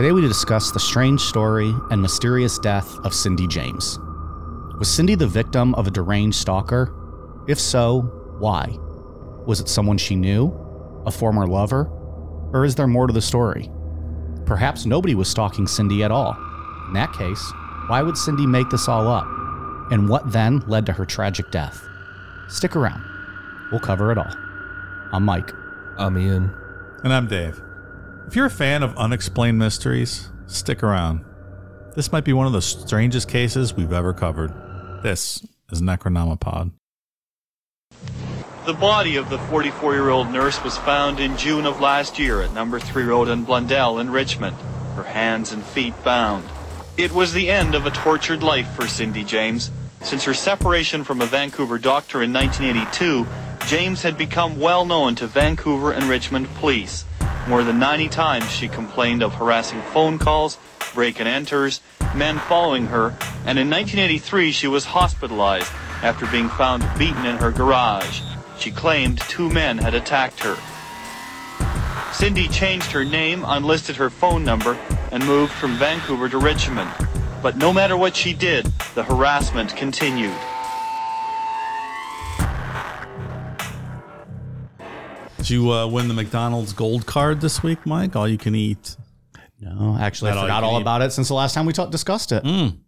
Today we discuss the strange story and mysterious death of Cindy James. Was Cindy the victim of a deranged stalker? If so, why? Was it someone she knew? A former lover? Or is there more to the story? Perhaps nobody was stalking Cindy at all. In that case, why would Cindy make this all up? And what then led to her tragic death? Stick around. We'll cover it all. I'm Mike. I'm Ian. And I'm Dave. If you're a fan of unexplained mysteries, stick around. This might be one of the strangest cases we've ever covered. This is Necronomipod. The body of the 44 year old nurse was found in June of last year at number 3 Road in Blundell in Richmond, her hands and feet bound. It was the end of a tortured life for Cindy James. Since her separation from a Vancouver doctor in 1982, James had become well known to Vancouver and Richmond police. More than 90 times she complained of harassing phone calls, break and enters, men following her, and in 1983 she was hospitalized after being found beaten in her garage. She claimed two men had attacked her. Cindy changed her name, unlisted her phone number, and moved from Vancouver to Richmond. But no matter what she did, the harassment continued. Did you uh, win the McDonald's gold card this week, Mike? All you can eat. No, actually, Not I all forgot you all can eat. about it since the last time we talked discussed it. Mm.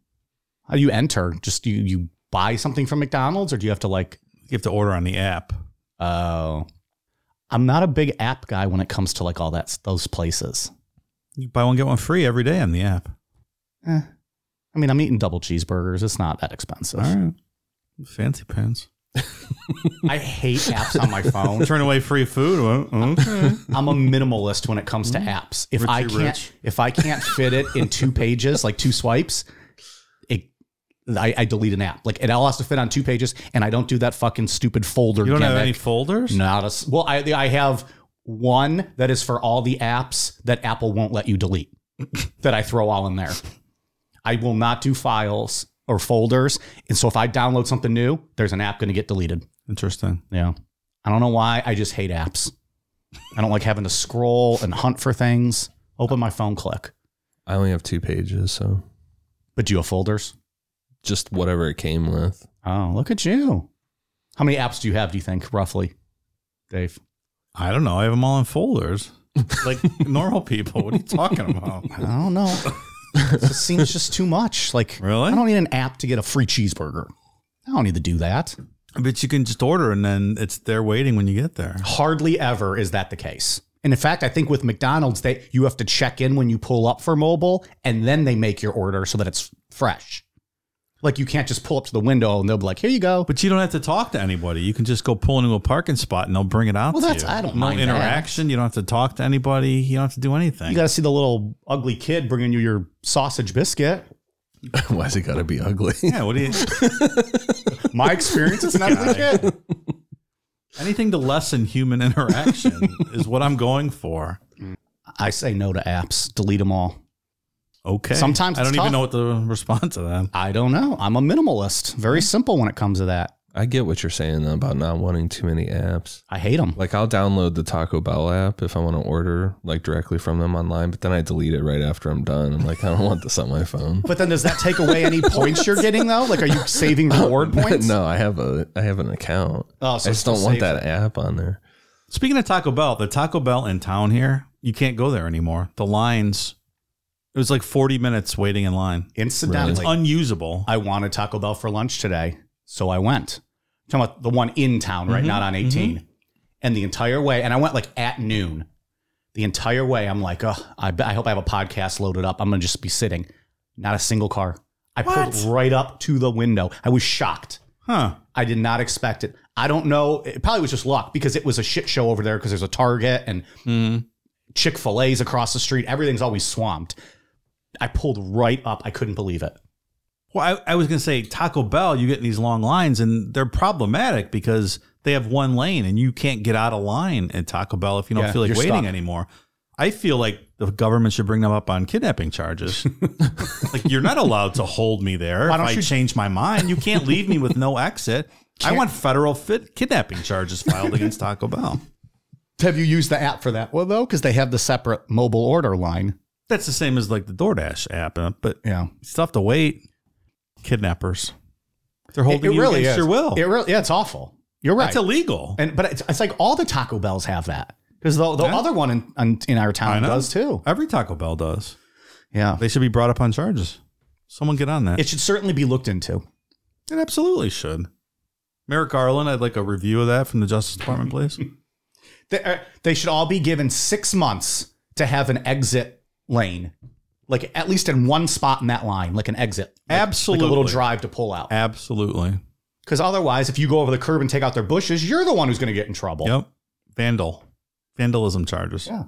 How do you enter? Just you you buy something from McDonald's, or do you have to like? You have to order on the app. Oh, I'm not a big app guy when it comes to like all that those places. You buy one get one free every day on the app. Eh. I mean, I'm eating double cheeseburgers. It's not that expensive. All right, fancy pants. I hate apps on my phone. Turn away free food. Okay. I'm a minimalist when it comes to apps. If I can't, rich. if I can't fit it in two pages, like two swipes, it, I, I delete an app. Like it all has to fit on two pages, and I don't do that fucking stupid folder. You don't have any folders? Not a, well. I I have one that is for all the apps that Apple won't let you delete. that I throw all in there. I will not do files or folders, and so if I download something new, there's an app going to get deleted. Interesting. Yeah, I don't know why. I just hate apps. I don't like having to scroll and hunt for things. Open my phone, click. I only have two pages, so But do you have folders? just whatever it came with. Oh, look at you. How many apps do you have? Do you think roughly, Dave? I don't know. I have them all in folders, like normal people. What are you talking about? I don't know. It seems just too much. Like, Really? I don't need an app to get a free cheeseburger. I don't need to do that. But you can just order, and then it's there waiting when you get there. Hardly ever is that the case. And in fact, I think with McDonald's, they you have to check in when you pull up for mobile, and then they make your order so that it's fresh. Like you can't just pull up to the window and they'll be like, "Here you go." But you don't have to talk to anybody. You can just go pull into a parking spot, and they'll bring it out Well, to that's- you. I don't no mind that. interaction. You don't have to talk to anybody. You don't have to do anything. You got to see the little ugly kid bringing you your sausage biscuit. Why's it got to be ugly? yeah. What do you? My experience, it's an ugly kid. anything to lessen human interaction is what I'm going for. I say no to apps. Delete them all. Okay. Sometimes I don't it's even know what to respond to that. I don't know. I'm a minimalist. Very simple when it comes to that. I get what you're saying though, about not wanting too many apps. I hate them. Like I'll download the Taco Bell app if I want to order like directly from them online, but then I delete it right after I'm done. I'm like, I don't want this on my phone. But then does that take away any points you're getting though? Like, are you saving reward points? no, I have a I have an account. Oh, so I just don't want saves that app on there. Speaking of Taco Bell, the Taco Bell in town here, you can't go there anymore. The lines, it was like 40 minutes waiting in line. Incidentally, It's unusable. I wanted Taco Bell for lunch today, so I went. talking about the one in town, right? Mhm, Not on 18. And the entire way, and I went like at noon. The entire way, I'm like, oh, I, bet- I hope I have a podcast loaded up. I'm gonna just be sitting. Not a single car. I What? pulled right up to the window. I was shocked. Huh. I did not expect it. I don't know. It probably was just luck because it was a shit show over there because there's a Target and Mm. Chick fil A's across the street. Everything's always swamped. I pulled right up. I couldn't believe it. Well, I, I was going to say Taco Bell, you get in these long lines and they're problematic because they have one lane and you can't get out of line at Taco Bell if you don't Yeah, feel like waiting stuck. anymore. I feel like the government should bring them up on kidnapping charges. like you're not allowed to hold me there Why don't I you- change my mind. You can't leave me with no exit. I Can't- want federal fit kidnapping charges filed against Taco Bell. Have you used the app for that? Well, though, because they have the separate mobile order line. That's the same as like the DoorDash app, uh, but Yeah. you still have to wait. Kidnappers. They're holding it you really against is. your will. It really, yeah, it's awful. You're right. That's illegal. and but it's, it's like all the Taco Bells have that because the, the Yeah. other one in, in in our town does too. Every Taco Bell does. Yeah, They should be brought up on charges. Someone get on that. it should certainly be looked into. It absolutely should. Merrick Garland, I'd like a review of that from the Justice Department, please. They, uh, they should all be given six months to have an exit lane, like at least in one spot in that line, like an exit, like, Absolutely. like a little drive to pull out. Absolutely. Because otherwise, if you go over the curb and take out their bushes, you're the one who's going to get in trouble. Yep. Vandal. Vandalism charges. Yeah.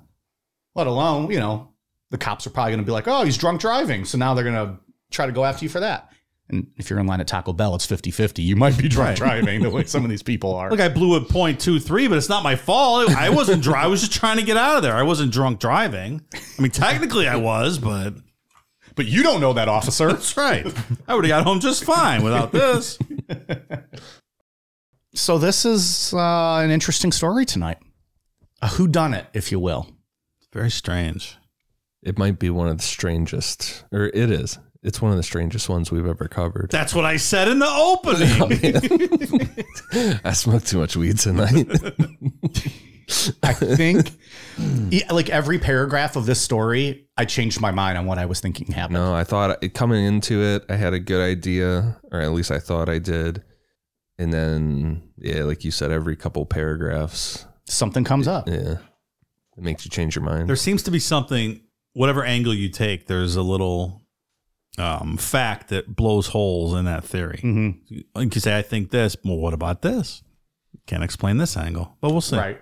Let alone, you know, the cops are probably going to be like, oh, he's drunk driving. So now they're going to try to go after you for that. And if you're in line at Taco Bell, it's 50 50. You might be drunk driving the way some of these people are. Look, I blew a point two three, but it's not my fault. I wasn't dry. I was just trying to get out of there. I wasn't drunk driving. I mean, technically I was, but but you don't know that, officer. that's right. I would have got home just fine without this. so this is uh, an interesting story tonight. A who done it, if you will. Very strange. It might be one of the strangest, or it is. It's one of the strangest ones we've ever covered. That's what I said in the opening. I smoked too much weed tonight. I think, like every paragraph of this story, I changed my mind on what I was thinking happened. no, I thought uh, coming into it, I had a good idea, or at least I thought I did. And then, yeah, like you said, every couple paragraphs, Something comes up. yeah, it makes you change your mind. there seems to be something, whatever angle you take, there's a little um, fact that blows holes in that theory. hmm Like you say, I think this. Well, what about this? Can't explain this angle, but we'll see. Right.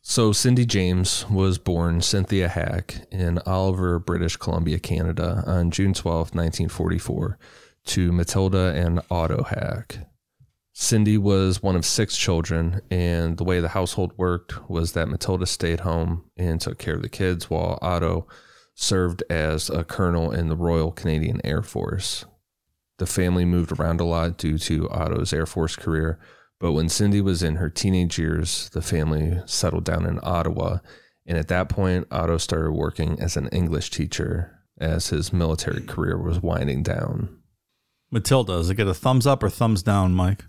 So, Cindy James was born Cynthia Hack in Oliver, British Columbia, Canada on June 12, 1944, to Matilda and Otto Hack. Cindy was one of six children, and the way the household worked was that Matilda stayed home and took care of the kids while Otto served as a colonel in the Royal Canadian Air Force. The family moved around a lot due to Otto's Air Force career, but when Cindy was in her teenage years, the family settled down in Ottawa. And at that point, Otto started working as an English teacher as his military career was winding down. Matilda, does it get a thumbs up or thumbs down, Mike?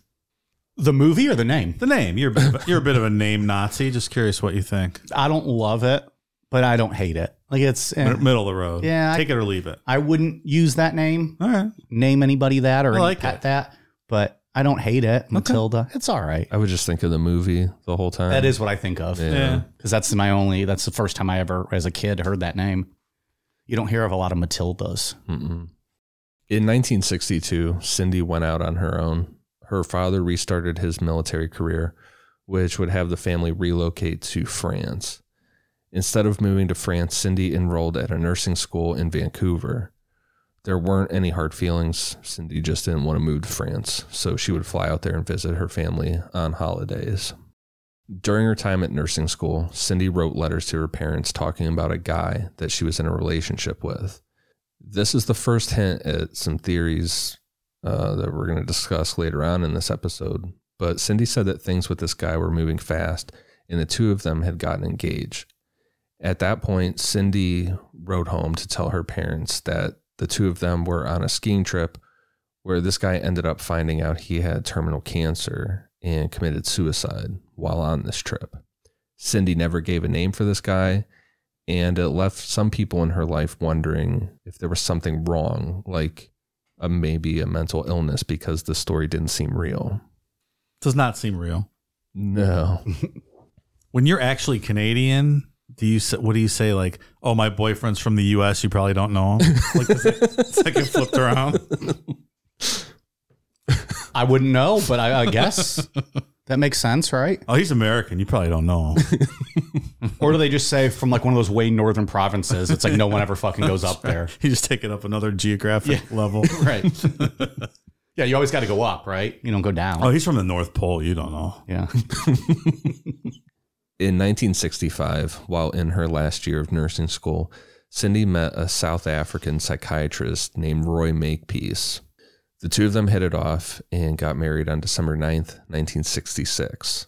The movie or the name? The name. You're a bit of a, you're a bit of a name Nazi. Just curious what you think. I don't love it, but I don't hate it. Like it's, eh, Mid- Middle of the road. Yeah, I- Take it or leave it. I wouldn't use that name, All right. name anybody that or I like pet it. that, but I don't hate it. Matilda, it's all right. I would just think of the movie the whole time. That is what I think of. Yeah. Yeah. Because that's my only, that's the first time I ever, as a kid, heard that name. You don't hear of a lot of Matildas. Mm-mm. In 1962, Cindy went out on her own. Her father restarted his military career, which would have the family relocate to France. Instead of moving to France, Cindy enrolled at a nursing school in Vancouver. There weren't any hard feelings. Cindy just didn't want to move to France, so she would fly out there and visit her family on holidays. During her time at nursing school, Cindy wrote letters to her parents talking about a guy that she was in a relationship with. This is the first hint at some theories uh, that we're going to discuss later on in this episode. But Cindy said that things with this guy were moving fast, and the two of them had gotten engaged. At that point, Cindy wrote home to tell her parents that the two of them were on a skiing trip where this guy ended up finding out he had terminal cancer and committed suicide while on this trip. Cindy never gave a name for this guy, and it left some people in her life wondering if there was something wrong, like a, maybe a mental illness, because the story didn't seem real. Does not seem real. No. When you're actually Canadian, do you say, what do you say? Like, oh, my boyfriend's from the U.S. You probably don't know him. Like the sec- second flipped around. I wouldn't know, but I, I guess that makes sense, right? Oh, he's American. You probably don't know him. Or do they just say from like one of those way northern provinces? It's like no one ever fucking goes up there. You just take it up another geographic level. Right. yeah, you always got to go up, right? You don't go down. Oh, he's from the North Pole. You don't know. yeah. In 1965, while in her last year of nursing school, Cindy met a South African psychiatrist named Roy Makepeace. The two of them hit it off and got married on December 9th, 1966.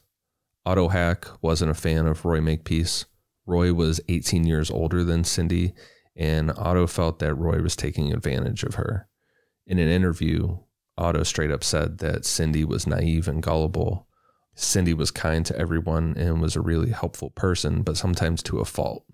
Otto Hack wasn't a fan of Roy Makepeace. Roy was 18 years older than Cindy and Otto felt that Roy was taking advantage of her. In an interview, Otto straight up said that Cindy was naive and gullible. Cindy was kind to everyone and was a really helpful person, but sometimes to a fault.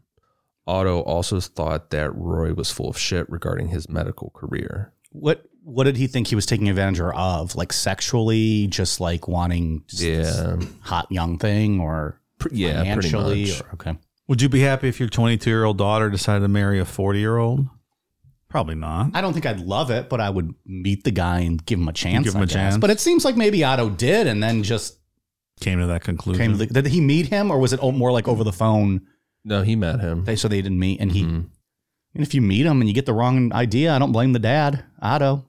Otto also thought that Roy was full of shit regarding his medical career. What what did he think he was taking advantage of? Like sexually, just like wanting just this Yeah, hot young thing, or pr- yeah, pretty financially? much. Or, okay. Would you be happy if your 22 year old daughter decided to marry a 40 year old? Probably not. I don't think I'd love it, but I would meet the guy and give him a chance. Give him I a guess. chance? But it seems like maybe Otto did, and then just Came to that conclusion. came. To the, did he meet him, or was it more like over the phone? No, he met him. They so they didn't meet, and he. Mhm. And if you meet him and you get the wrong idea, I don't blame the dad, Otto.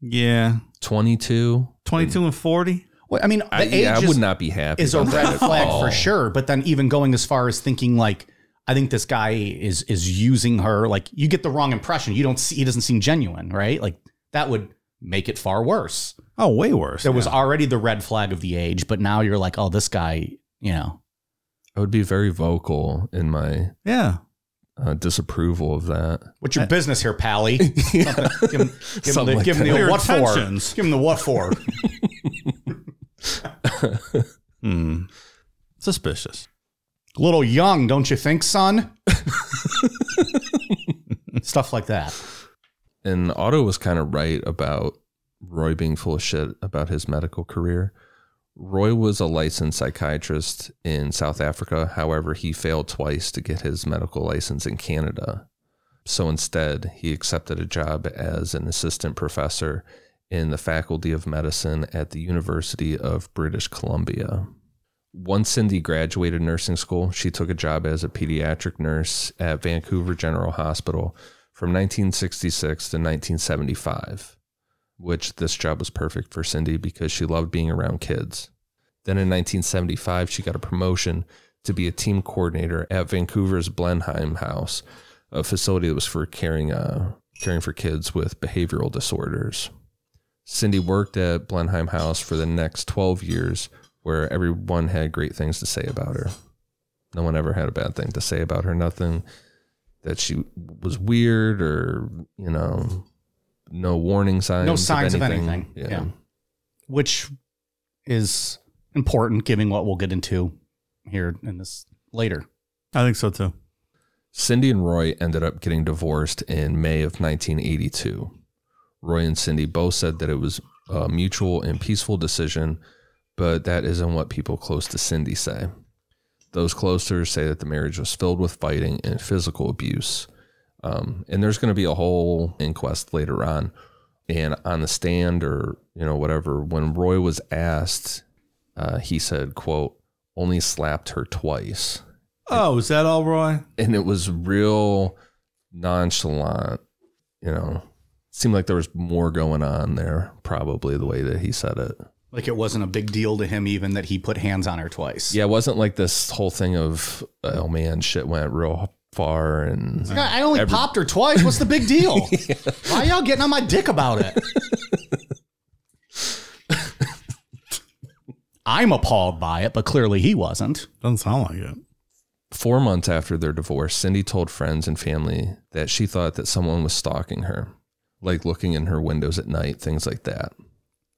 yeah. 22. 22 and 40? Well, I mean, the I, age yeah, I is, would not be happy. is a about red flag all. for sure. But then even going as far as thinking like, I think this guy is is using her. Like you get the wrong impression. You don't see. He doesn't seem genuine, right? Like that would make it far worse. Oh, way worse. There was already the red flag of the age, but now you're like, oh, this guy, you know. I would be very vocal in my Yeah. uh, disapproval of that. What's your business here, Pally? give him, give him, Something the, like give him that. the Your what for? intentions. Give him the what for? Hmm. Suspicious. A little young, don't you think, son? Stuff like that. And Otto was kind of right about Roy being full of shit about his medical career. Roy was a licensed psychiatrist in South Africa. However, he failed twice to get his medical license in Canada. So instead, he accepted a job as an assistant professor in the Faculty of Medicine at the University of British Columbia. Once Cindy graduated nursing school, she took a job as a pediatric nurse at Vancouver General Hospital from 1966 to 1975, which this job was perfect for Cindy because she loved being around kids. Then in 1975, she got a promotion to be a team coordinator at Vancouver's Blenheim House, a facility that was for caring, uh, caring for kids with behavioral disorders. Cindy worked at Blenheim House for the next 12 years, where everyone had great things to say about her. No one ever had a bad thing to say about her. Nothing that she was weird or, you know, no warning signs. No signs of anything. Yeah. Yeah. Which is important given what we'll get into here in this later. I think so too. Cindy and Roy ended up getting divorced in May of 1982. Roy and Cindy both said that it was a mutual and peaceful decision, but that isn't what people close to Cindy say. Those close to her say that the marriage was filled with fighting and physical abuse. Um, and there's going to be a whole inquest later on. And on the stand or, you know, whatever, when Roy was asked, uh, he said, quote, only slapped her twice Oh, is that all, Roy? and it was real nonchalant. You know, seemed like there was more going on there. Probably the way that he said it. Like it wasn't a big deal to him even that he put hands on her twice. Yeah, it wasn't like this whole thing of oh man, shit went real far and God, I only Every- popped her twice. What's the big deal? Why y'all getting on my dick about it? I'm appalled by it, but clearly he wasn't. Doesn't sound like it. Four months after their divorce, Cindy told friends and family that she thought that someone was stalking her, like looking in her windows at night, things like that.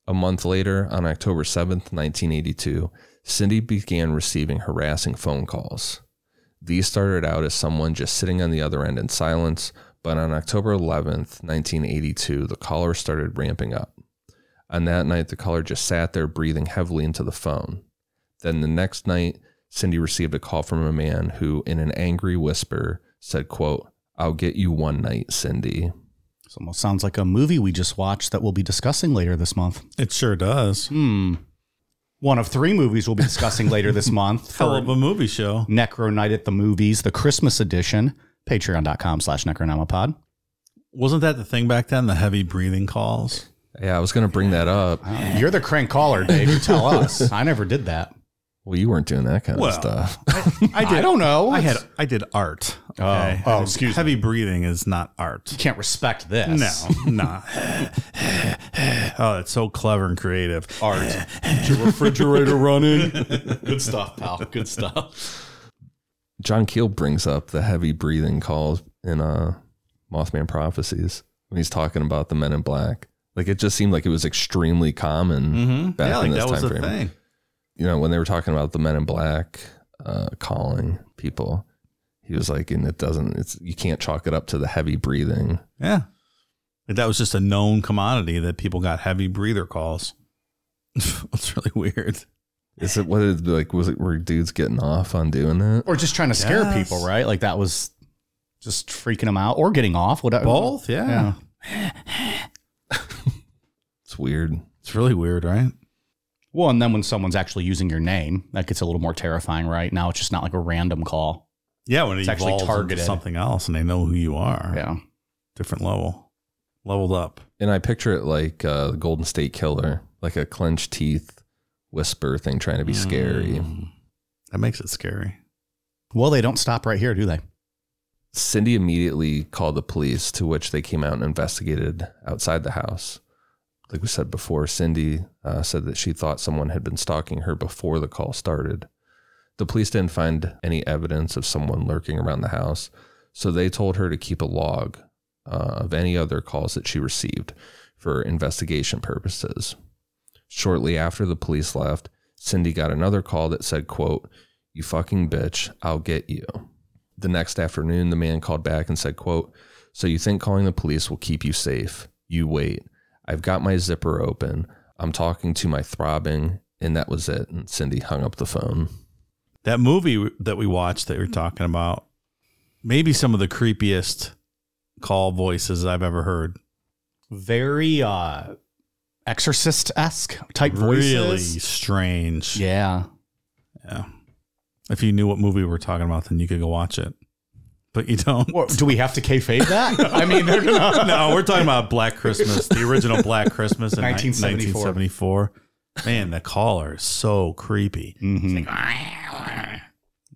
A month later, on October 7th, 1982, Cindy began receiving harassing phone calls. These started out as someone just sitting on the other end in silence, but on October 11th, 1982, the caller started ramping up. On that night, the caller just sat there breathing heavily into the phone. Then the next night, Cindy received a call from a man who, in an angry whisper, said, quote, I'll get you one night, Cindy. This almost sounds like a movie we just watched that we'll be discussing later this month. It sure does. Hmm. One of three movies we'll be discussing later this month. Hell of a movie show. Necro Night at the Movies, the Christmas edition. Patreon.com slash Necronomipod. Wasn't that the thing back then? The heavy breathing calls. Yeah, I was going to bring that up. Oh, you're the crank caller, Dave. You tell us. I never did that. Well, you weren't doing that kind Well, of stuff. I did. I don't know. I had. I did art. Oh, oh, excuse me. Heavy breathing is not art. You can't respect this. No, no. oh, it's so clever and creative. Art. Is your refrigerator running? Good stuff, pal. Good stuff. John Keel brings up the heavy breathing calls in uh, Mothman Prophecies when he's talking about the Men in Black. Like it just seemed like it was extremely common Mm-hmm. back Yeah, in like this that was time the frame. thing. You know, when they were talking about the Men in Black uh, calling people, he was like, and it doesn't. It's you can't chalk it up to the heavy breathing. Yeah. Like that was just a known commodity that people got heavy breather calls. It's really weird. Is it what it like? Was it were dudes getting off on doing that? Or just trying to scare Yes. people, right? Like that was just freaking them out or getting off. Whatever. Both, yeah. Yeah. It's weird. It's really weird, right? Well, and then when someone's actually using your name, that gets a little more terrifying, right? Now it's just not like a random call. Yeah, when it It's actually evolves into targeted. something else and they know who you are. Yeah. Different level. Leveled up. And I picture it like uh, the Golden State Killer, like a clenched teeth whisper thing, trying to be scary. Mm. That makes it scary. Well, they don't stop right here, do they? Cindy immediately called the police, to which they came out and investigated outside the house. Like we said before, Cindy uh, said that she thought someone had been stalking her before the call started. The police didn't find any evidence of someone lurking around the house, so they told her to keep a log uh, of any other calls that she received for investigation purposes. Shortly after the police left, Cindy got another call that said, quote, You fucking bitch, I'll get you. The next afternoon, the man called back and said, quote, So you think calling the police will keep you safe? You wait. I've got my zipper open. I'm talking to my throbbing, and that was it. And Cindy hung up the phone. That movie that we watched that you're talking about, maybe some of the creepiest call voices I've ever heard. Very uh exorcist esque type voices. Really strange. Yeah. Yeah. If you knew what movie we were talking about, then you could go watch it. But you don't. Well, do we have to kayfabe that? I mean, they're gonna. no, we're talking about Black Christmas, the original Black Christmas in 1974. 1974. Man, the caller is so creepy. Mm-hmm. Like,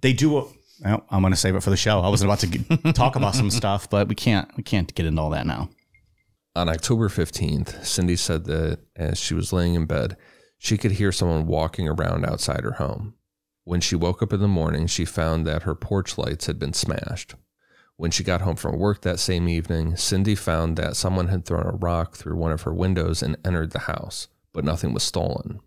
They do. A, well, I'm going to save it for the show. I was about to get, talk about some stuff, but we can't. We can't get into all that now. On October 15th, Cindy said that as she was laying in bed, she could hear someone walking around outside her home. When she woke up in the morning, she found that her porch lights had been smashed. When she got home from work that same evening, Cindy found that someone had thrown a rock through one of her windows and entered the house, but nothing was stolen.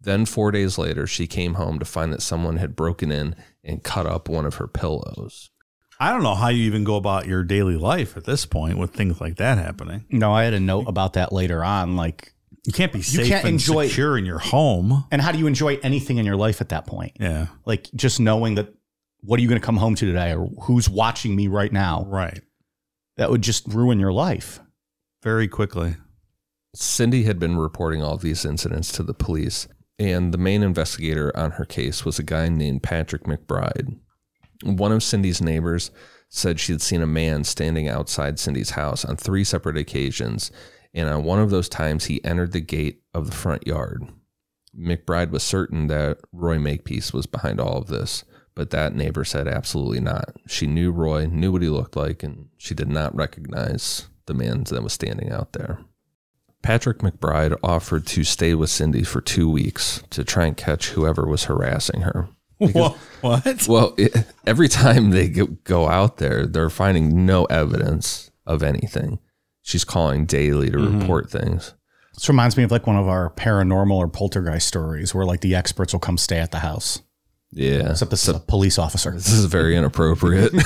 Then, four days later, she came home to find that someone had broken in and cut up one of her pillows. I don't know how you even go about your daily life at this point with things like that happening. No, I had a note about that later on. Like, You can't be safe can't and enjoy- secure in your home. and how do you enjoy anything in your life at that point? Yeah, Like, just knowing that what are you going to come home to today, or who's watching me right now? right. That would just ruin your life. Very quickly. Cindy had been reporting all these incidents to the police, and the main investigator on her case was a guy named Patrick McBride. One of Cindy's neighbors said she had seen a man standing outside Cindy's house on three separate occasions, and on one of those times he entered the gate of the front yard. McBride was certain that Roy Makepeace was behind all of this, but that neighbor said absolutely not. She knew Roy, knew what he looked like, and she did not recognize the man that was standing out there. Patrick McBride offered to stay with Cindy for two weeks to try and catch whoever was harassing her. What? What? Well, it, every time they go- go out there, they're finding no evidence of anything. She's calling daily to mm-hmm. report things. This reminds me of like one of our paranormal or poltergeist stories where like the experts will come stay at the house. Yeah. Except this is a police officer. This is very inappropriate.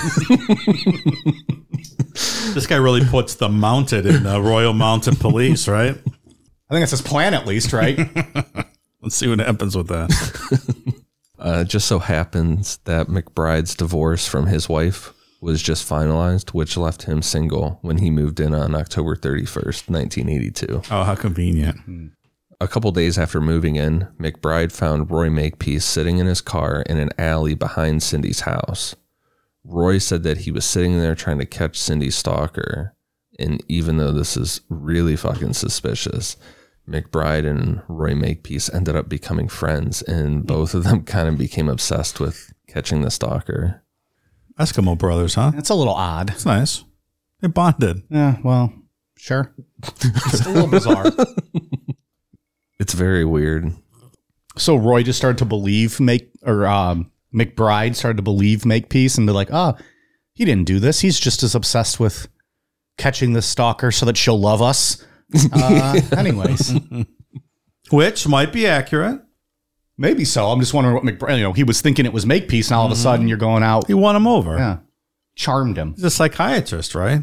This guy really puts the mounted in the Royal Mounted Police, right? I think that's his plan at least, right? Let's see what happens with that. Uh, it just so happens that McBride's divorce from his wife was just finalized, which left him single when he moved in on October 31st, 1982. Oh, how convenient. A couple days after moving in, McBride found Roy Makepeace sitting in his car in an alley behind Cindy's house. Roy said that he was sitting there trying to catch Cindy's stalker. And even though this is really fucking suspicious, McBride and Roy Makepeace ended up becoming friends, and both of them kind of became obsessed with catching the stalker. Eskimo brothers, huh? That's a little odd. It's nice. They bonded. Yeah, well, sure. It's a little bizarre. It's very weird. So Roy just started to believe make or um McBride started to believe Makepeace and be like, oh, he didn't do this. He's just as obsessed with catching the stalker so that she'll love us. Uh, anyways, Which might be accurate. maybe so. I'm just wondering what McBride, you know, he was thinking it was Makepeace, and all of a sudden you're going out. He won him over. Yeah. Charmed him. He's a psychiatrist, right?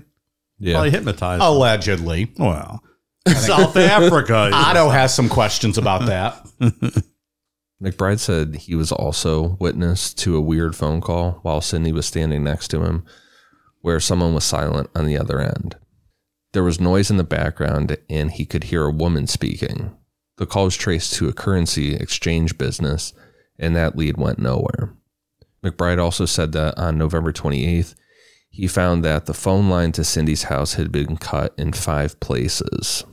Yeah. Probably hypnotized. Oh. him. Allegedly. well, South Africa. Otto has some questions about that. McBride said he was also witness to a weird phone call while Cindy was standing next to him, where someone was silent on the other end. There was noise in the background, and he could hear a woman speaking. The call was traced to a currency exchange business, and that lead went nowhere. McBride also said that on November 28th, he found that the phone line to Cindy's house had been cut in five places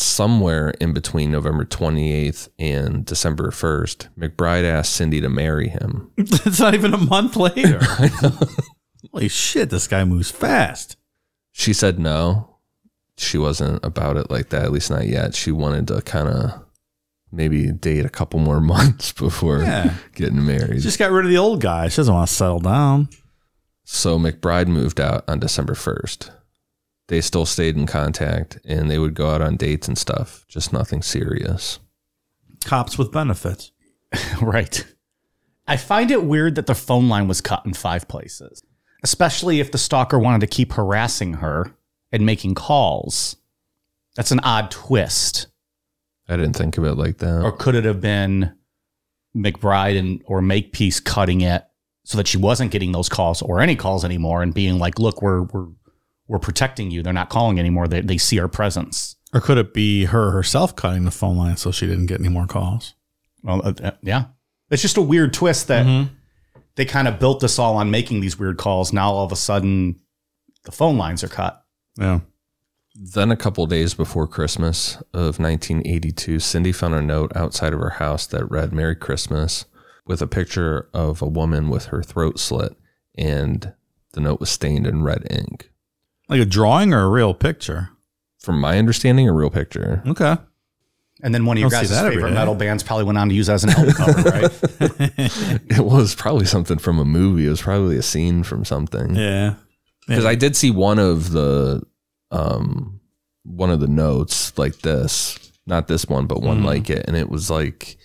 somewhere in between November 28th and December 1st, McBride asked Cindy to marry him. it's not even a month later. Holy shit, this guy moves fast. She said no. She wasn't about it like that, at least not yet. She wanted to kind of maybe date a couple more months before Yeah. getting married. She just got rid of the old guy. She doesn't want to settle down. so McBride moved out on December 1st. They still stayed in contact and they would go out on dates and stuff, just nothing serious. Cops with benefits. right. I find it weird that the phone line was cut in five places, especially if the stalker wanted to keep harassing her and making calls. That's an odd twist. I didn't think of it like that. Or could it have been McBride and or Makepeace cutting it so that she wasn't getting those calls or any calls anymore and being like, look, we're we're we're protecting you. They're not calling anymore. They they see our presence. Or could it be her herself cutting the phone line so she didn't get any more calls? Well, uh, uh, yeah. It's just a weird twist that they kind of built this all on making these weird calls. Now all of a sudden the phone lines are cut. Yeah. Then, a couple days before Christmas of 1982, Cindy found a note outside of her house that read Merry Christmas with a picture of a woman with her throat slit, and the note was stained in red ink. Like a drawing or a real picture? From my understanding, a real picture. Okay. And then one of your guys' favorite metal bands probably went on to use that as an album cover, right? It was probably something from a movie. It was probably a scene from something. Yeah. Because I did see one of the, um, one of the notes like this, not this one, but one like it, and it was like,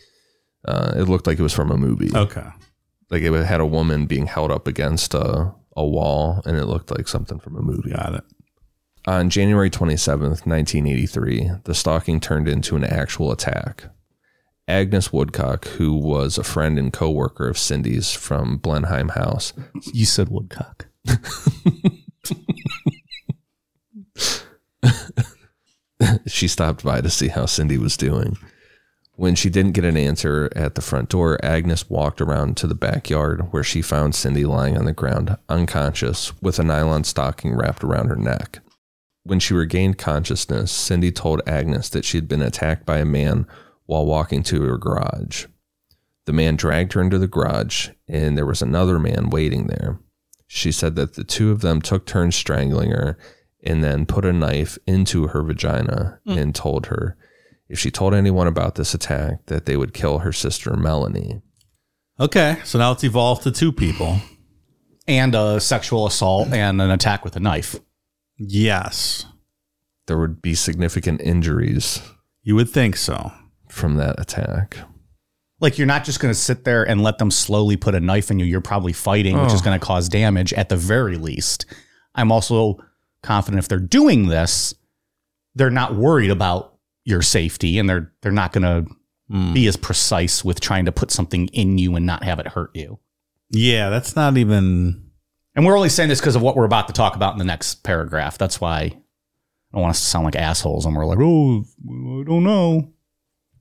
uh, it looked like it was from a movie. Okay. like it had a woman being held up against a, a wall and it looked like something from a movie. Got it. On January 27th, 1983, the stalking turned into an actual attack. Agnes Woodcock, who was a friend and co-worker of Cindy's from Blenheim House, you said woodcock. she stopped by to see how Cindy was doing. When she didn't get an answer at the front door, Agnes walked around to the backyard where she found Cindy lying on the ground, unconscious, with a nylon stocking wrapped around her neck. When she regained consciousness, Cindy told Agnes that she had been attacked by a man while walking to her garage. The man dragged her into the garage, and there was another man waiting there. She said that the two of them took turns strangling her and then put a knife into her vagina hmm. and told her if she told anyone about this attack that they would kill her sister Melanie. Okay. So now it's evolved to two people. And a sexual assault and an attack with a knife. Yes. There would be significant injuries You would think so. from that attack. Like you're not just going to sit there and let them slowly put a knife in you. You're probably fighting, which is oh. going to cause damage at the very least. I'm also confident if they're doing this, they're not worried about your safety and they're they're not going to be as precise with trying to put something in you and not have it hurt you. Yeah, that's not even. And we're only saying this because of what we're about to talk about in the next paragraph. That's why I don't want us to sound like assholes and we're like, oh, I don't know.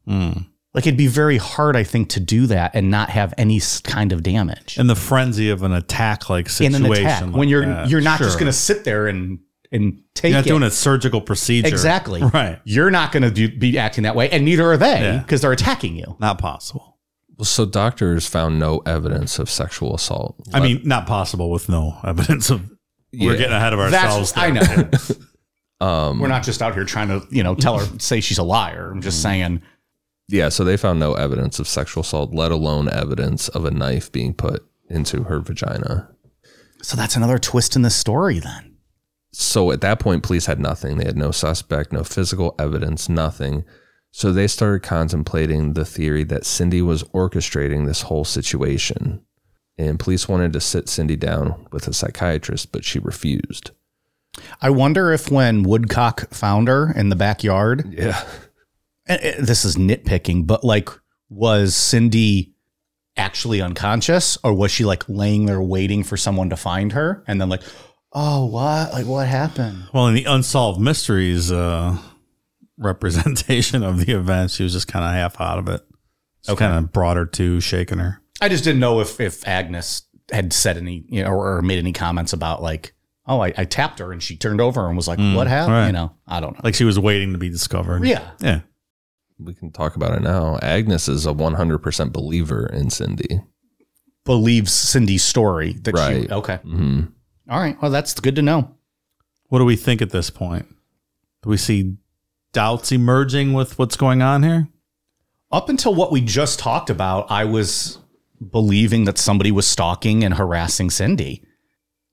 Hmm. Like it'd be very hard, I think, to do that and not have any kind of damage In the frenzy of an attack like in situation. an attack. like when you're that. you're not just going to sit there and and take You're not it. doing a surgical procedure. exactly. Right. You're not going to be acting that way, and neither are they Yeah. because they're attacking you. Not possible. So doctors found no evidence of sexual assault. I mean, not possible with no evidence of. We're getting ahead of That's ourselves. I know. um, we're not just out here trying to you know tell her say she's a liar. I'm just saying. Yeah, so they found no evidence of sexual assault, let alone evidence of a knife being put into her vagina. So that's another twist in the story then. So at that point, police had nothing. They had no suspect, no physical evidence, nothing. So they started contemplating the theory that Cindy was orchestrating this whole situation. And police wanted to sit Cindy down with a psychiatrist, but she refused. I wonder if when Woodcock found her in the backyard, Yeah. and eh, this is nitpicking, but like, was Cindy actually unconscious or was she like laying there waiting for someone to find her? And then, like, oh, what? Like, what happened? Well, in the unsolved mysteries uh, representation of the event, she was just kind of half out of it. So Okay. kind of brought her to, shaking her. I just didn't know if, if Agnes had said any, you know, or, or made any comments about like, oh, I, I tapped her and she turned over and was like, what happened? right. You know, I don't know. Like she was waiting to be discovered. Yeah. Yeah. We can talk about it now. Agnes is a 100% believer in Cindy. Believes Cindy's story that Right. she, okay. hmm All right. Well, that's good to know. What do we think at this point? Do we see doubts emerging with what's going on here? Up until what we just talked about, I was believing that somebody was stalking and harassing Cindy.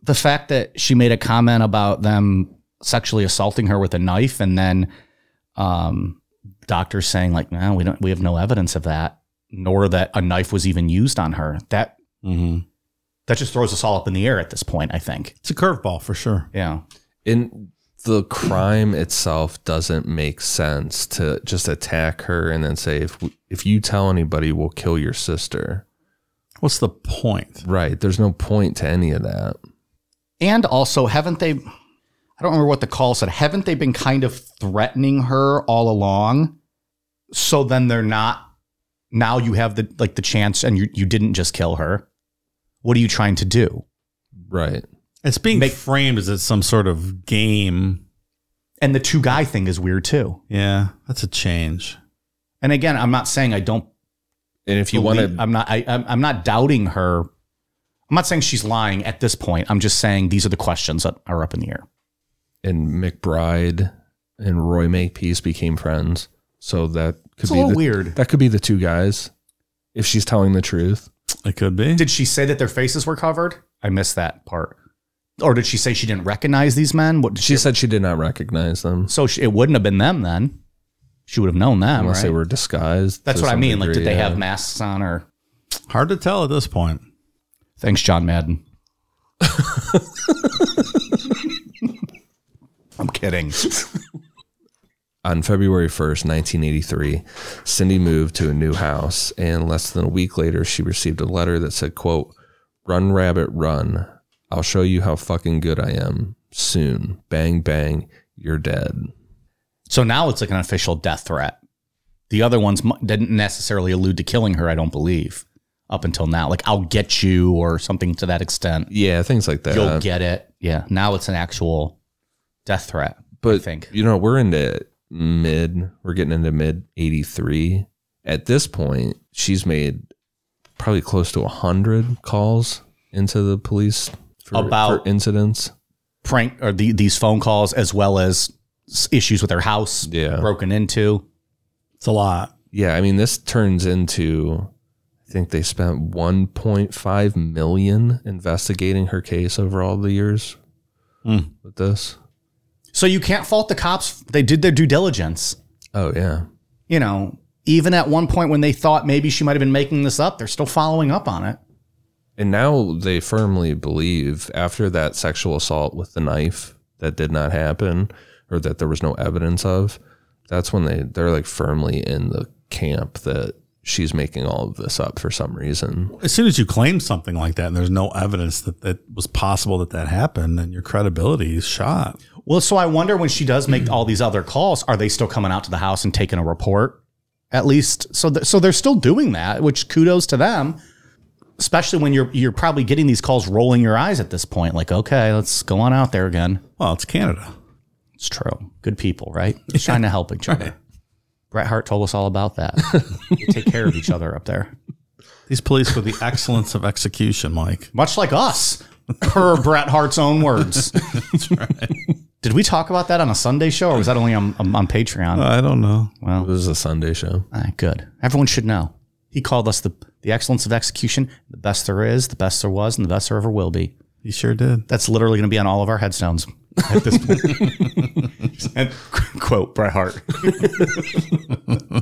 The fact that she made a comment about them sexually assaulting her with a knife and then um, doctors saying like, no, we don't we have no evidence of that, nor that a knife was even used on her. That Mm-hmm. That just throws us all up in the air at this point, I think. It's a curveball for sure. Yeah. And the crime itself doesn't make sense to just attack her and then say, if, if you tell anybody, we'll kill your sister. What's the point? Right. There's no point to any of that. And also, haven't they? I don't remember what the call said. Haven't they been kind of threatening her all along? So then they're not. Now you have the like the chance, and you you didn't just kill her. What are you trying to do? Right. It's being Make- framed as it's some sort of game. And the two guy thing is weird too. Yeah, that's a change. And again, I'm not saying I don't. And if you want to, I'm not. I, I'm I'm not doubting her. I'm not saying she's lying at this point. I'm just saying these are the questions that are up in the air. and McBride and Roy Makepeace became friends. So that could It's a be little the, weird. That could be the two guys. If she's telling the truth. It could be. Did she say that their faces were covered? I missed that part. Or did she say she didn't recognize these men? What did She said she did not recognize them So she, it wouldn't have been them then. She would have known them, unless right? they were disguised. That's to what I some mean. like, degree, did they yeah. have masks on or? Hard to tell at this point. Thanks, John Madden. I'm kidding. On February 1st, 1983, Cindy moved to a new house, and less than a week later, she received a letter that said, quote, Run, rabbit, run. I'll show you how fucking good I am. Soon. Bang, bang. You're dead. So now it's like an official death threat. The other ones didn't necessarily allude to killing her. I don't believe up until now. Like I'll get you or something to that extent. Yeah, things like that. You'll get it. Yeah. Now it's an actual death threat. but I think. you know we're into mid we're getting into mid 83 at this point she's made probably close to 100 calls into the police for, About- for incidents prank or the, these phone calls as well as issues with their house Yeah. broken into. It's a lot. yeah i mean this turns into i think they spent 1.5 million investigating her case over all the years Hmm. with this So you can't fault the cops. They did their due diligence. oh yeah You know, even at one point when they thought maybe she might have been making this up, they're still following up on it. And now they firmly believe after that sexual assault with the knife that did not happen or that there was no evidence of, that's when they they're like firmly in the camp that she's making all of this up for some reason. As soon as you claim something like that and there's no evidence that that was possible that that happened, then your credibility is shot. Well, so I wonder when she does make all these other calls, are they still coming out to the house and taking a report? At least, so th- so they're still doing that, which kudos to them. Especially when you're you're probably getting these calls, rolling your eyes at this point, like, okay, let's go on out there again. Well, it's Canada. It's true, good people, right? Just trying to help each other. Bret Hart told us all about that. take care of each other up there, These police were the excellence of execution, Mike. much like us, per Bret Hart's own words. Did we talk about that on a Sunday show, or was that only on on, on Patreon? I don't know. Well, It was a Sunday show. Ah, good. Everyone should know. He called us the the excellence of execution, the best there is, the best there was, and the best there ever will be. He sure did. That's literally going to be on all of our headstones at this point. and quote Bret Hart. I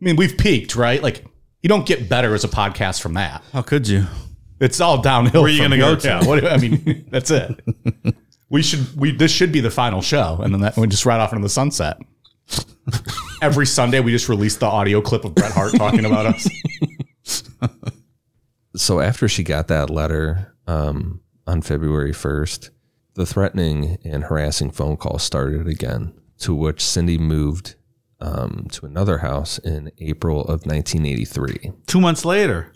mean, we've peaked, right? Like, you don't get better as a podcast from that. How could you? It's all downhill. Where are you gonna go to? Yeah, what I mean, that's it. We should. We this should be the final show, and then that we just ride off into the sunset. Every Sunday, we just release the audio clip of Bret Hart talking about us. So after she got that letter um, on February 1st, the threatening and harassing phone calls started again, to which Cindy moved um, to another house in April of 1983, Two months later,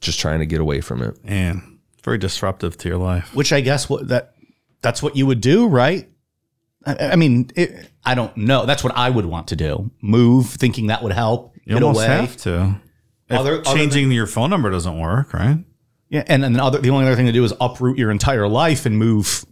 just trying to get away from it. and very disruptive to your life. Which I guess what that that's what you would do, right? I, I mean, it, I don't know. That's what I would want to do. Move, thinking that would help. You get almost away. have to. If Other- other changing your phone number doesn't work, right? Yeah, and then other the only other thing to do is uproot your entire life and move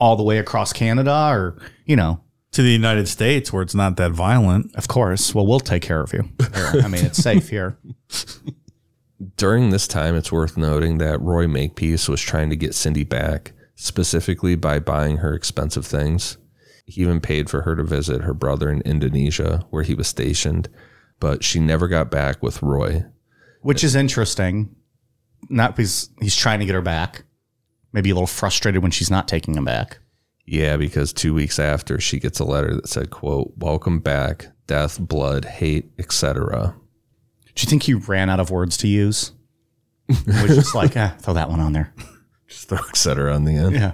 all the way across Canada, or you know, To the United States, where it's not that violent. of course. Well, we'll take care of you. Here. I mean, it's safe here. During this time, it's worth noting that Roy Makepeace was trying to get Cindy back, specifically by buying her expensive things. He even paid for her to visit her brother in Indonesia, where he was stationed, but she never got back with Roy. which is interesting. Not because he's trying to get her back. Maybe a little frustrated when she's not taking him back. Yeah, because two weeks after, she gets a letter that said, "quote Welcome back, death, blood, hate, etc." Do you think he ran out of words to use? It was just like, eh, throw that one on there. Just throw etc. on the end. Yeah.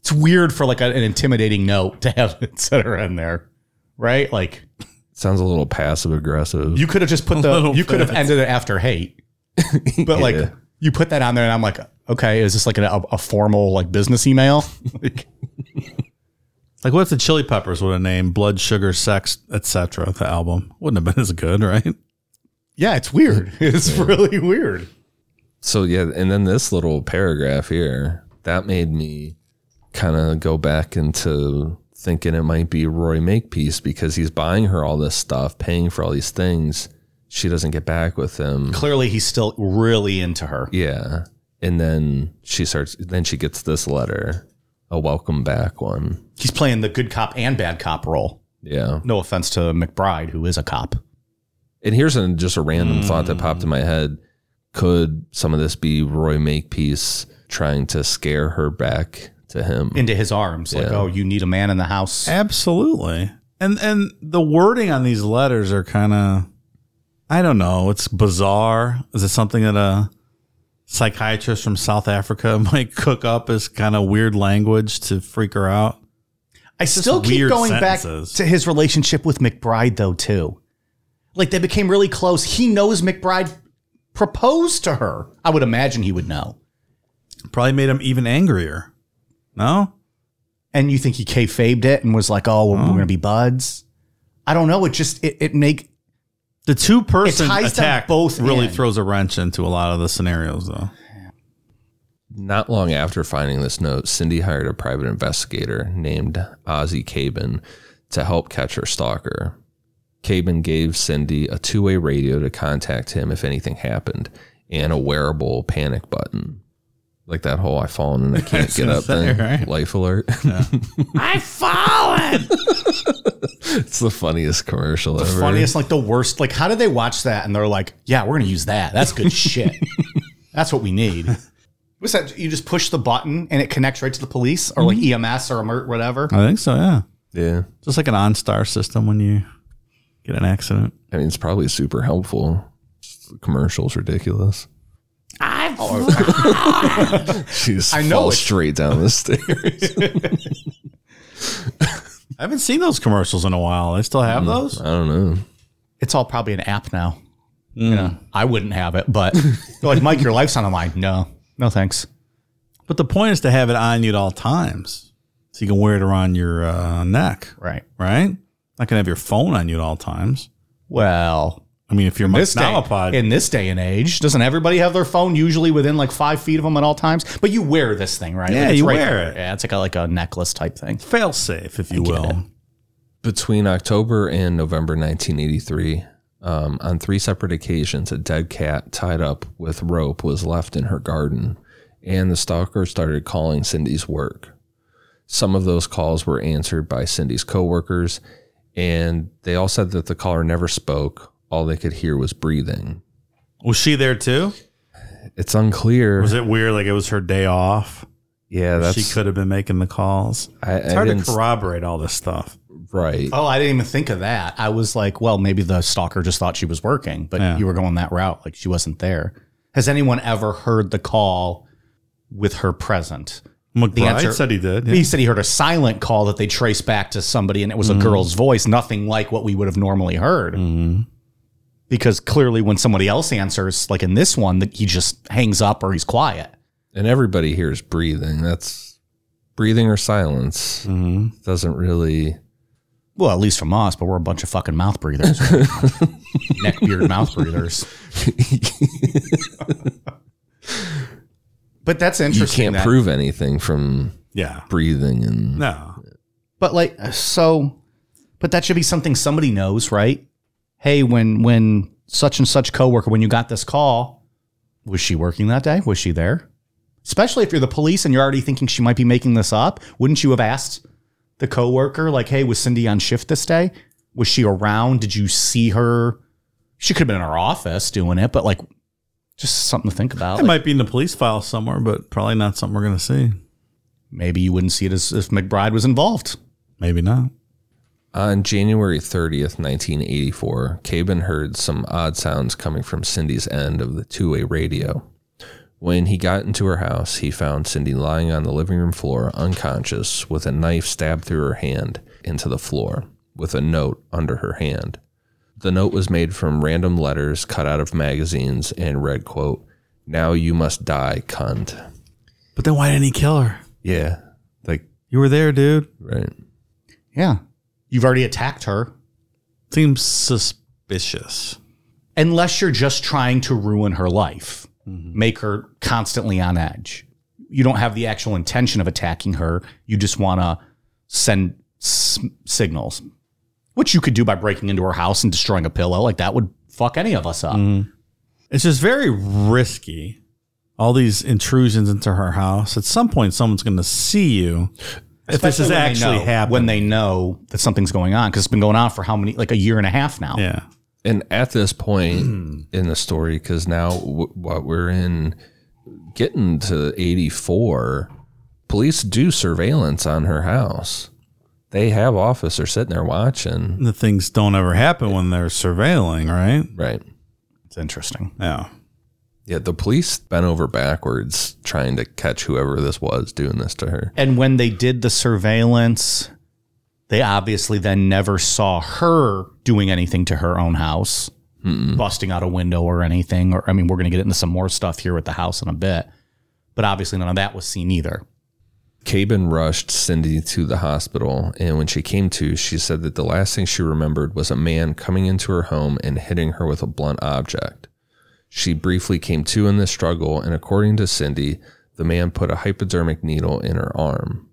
It's weird for like a- an intimidating note to have et cetera in there, right? Like Sounds a little passive aggressive. you could have just put the, little you could have ended it after hate, but like you put that on there and I'm like, okay, is this like a, a formal like business email? Like, Like, what if the Chili Peppers would have named Blood, Sugar, Sex, etc. The album wouldn't have been as good, right? yeah, it's weird. It's really weird. So yeah, and then this little paragraph here that made me kind of go back into thinking it might be Roy Makepeace because he's buying her all this stuff, paying for all these things. She doesn't get back with him. Clearly, he's still really into her. Yeah, and then she starts. Then she gets this letter, a welcome back one. He's playing the good cop and bad cop role. Yeah, No offense to McBride, who is a cop. and here's just a random thought that mm. popped in my head. Could some of this be Roy Makepeace trying to scare her back to him? into his arms. Like, Yeah. oh, you need a man in the house. Absolutely. And and the wording on these letters are kind of, I don't know. It's bizarre. Is it something that a psychiatrist from South Africa might cook up as kind of weird language to freak her out? I still keep going sentences. back to his relationship with McBride, though, too. Like, they became really close. He knows McBride proposed to her. I would imagine he would know. Probably made him even angrier. No, And you think he kayfabed it and was like, oh, we're, we're going to be buds? I don't know. It just, it, it make, the two person ties them attack both really in. throws a wrench into a lot of the scenarios, though. Not long after finding this note, Cindy hired a private investigator named Ozzie Kaban to help catch her stalker. Kaban gave Cindy a two way radio to contact him if anything happened and a wearable panic button. Like that whole I fallen and I can't get up say, thing. right? Life alert. I've fallen. it's the funniest commercial ever. funniest, like the worst. Like, how did they watch that? And they're like, yeah, we're going to use that. That's good shit. That's what we need. What's that? You just push the button and it connects right to the police or like mm-hmm. EMS or alert, whatever. I think so. Yeah, Yeah. just like an OnStar system when you get an accident. I mean, it's probably super helpful. The commercial's ridiculous. I've She's I I know know it. straight down the stairs. I haven't seen those commercials in a while. They still have those. I don't know. It's all probably an app now. You know, I wouldn't have it, but like, Mike, your life's on the line. No, no, thanks. But the point is to have it on you at all times, so you can wear it around your uh, neck. Right. Right? Not gonna have your phone on you at all times. Well, I mean, if you're this day, Nalapod, in this day and age, doesn't everybody have their phone usually within like five feet of them at all times? But you wear this thing, right? Yeah, Like, it's you right wear there. it. Yeah, it's like a, like a necklace type thing. fail safe, if you get will. Between October and November 1983, um, on three separate occasions, a dead cat tied up with rope was left in her garden, and the stalker started calling Cindy's work. Some of those calls were answered by Cindy's coworkers, and they all said that the caller never spoke. All they could hear was breathing. Was she there too? It's unclear. Was it weird? Like it was her day off. yeah, that's she could have been making the calls. I, It's I hard to corroborate all this stuff. right. Oh, I didn't even think of that. I was like, well, maybe the stalker just thought she was working, but Yeah. you were going that route. Like she wasn't there. Has anyone ever heard the call with her present? McBride answer- said he did. yeah. He said he heard a silent call that they traced back to somebody, and it was a mm-hmm. girl's voice, nothing like what we would have normally heard. Mm-hmm. Because clearly, when somebody else answers, like in this one, that he just hangs up or he's quiet. And everybody hears breathing. That's breathing or silence. Mm-hmm. Doesn't really. Well, at least from us, but we're a bunch of fucking mouth breathers, neck beard mouth breathers. but that's interesting. You can't that- prove anything from yeah. breathing and No. But like uh, so but that should be something somebody knows, right? Hey, when when such and such coworker when you got this call, was she working that day? Was she there? Especially if you're the police and you're already thinking she might be making this up, wouldn't you have asked the coworker like, "Hey, was Cindy on shift this day? Was she around? Did you see her?" She could have been in her office doing it, but like just something to think about. It Like, might be in the police file somewhere, but probably not something we're going to see. maybe you wouldn't see it as if McBride was involved. Maybe not. Uh, on January 30th, 1984, Kaban heard some odd sounds coming from Cindy's end of the two way radio. When he got into her house, he found Cindy lying on the living room floor, unconscious, with a knife stabbed through her hand into the floor, with a note under her hand. The note was made from random letters cut out of magazines and read, quote, Now you must die, cunt. But then why didn't he kill her? Yeah. Like, You were there, dude. right. Yeah. You've already attacked her. Seems suspicious. unless you're just trying to ruin her life, mm-hmm. make her constantly on edge. You don't have the actual intention of attacking her. You just want to send s- signals, which you could do by breaking into her house and destroying a pillow. Like that would fuck any of us up. Mm-hmm. It's just very risky. All these intrusions into her house. At some point, someone's going to see you. If this is when they actually know- happening. When they know that something's going on, because it's been going on for how many, like a year and a half now. yeah. And at this point in the story, because now w- what we're in, getting to 84, police do surveillance on her house. They have officers sitting there watching. The things don't ever happen when they're surveilling, right? Right. It's interesting. Yeah. Yeah, the police bent over backwards trying to catch whoever this was doing this to her. And when they did the surveillance, they obviously then never saw her doing anything to her own house, busting out a window or anything. Or, I mean, we're going to get into some more stuff here with the house in a bit. But obviously, none of that was seen either. Kaban rushed Cindy to the hospital, and when she came to, she said that the last thing she remembered was a man coming into her home and hitting her with a blunt object. She briefly came to in this struggle, and according to Cindy, the man put a hypodermic needle in her arm.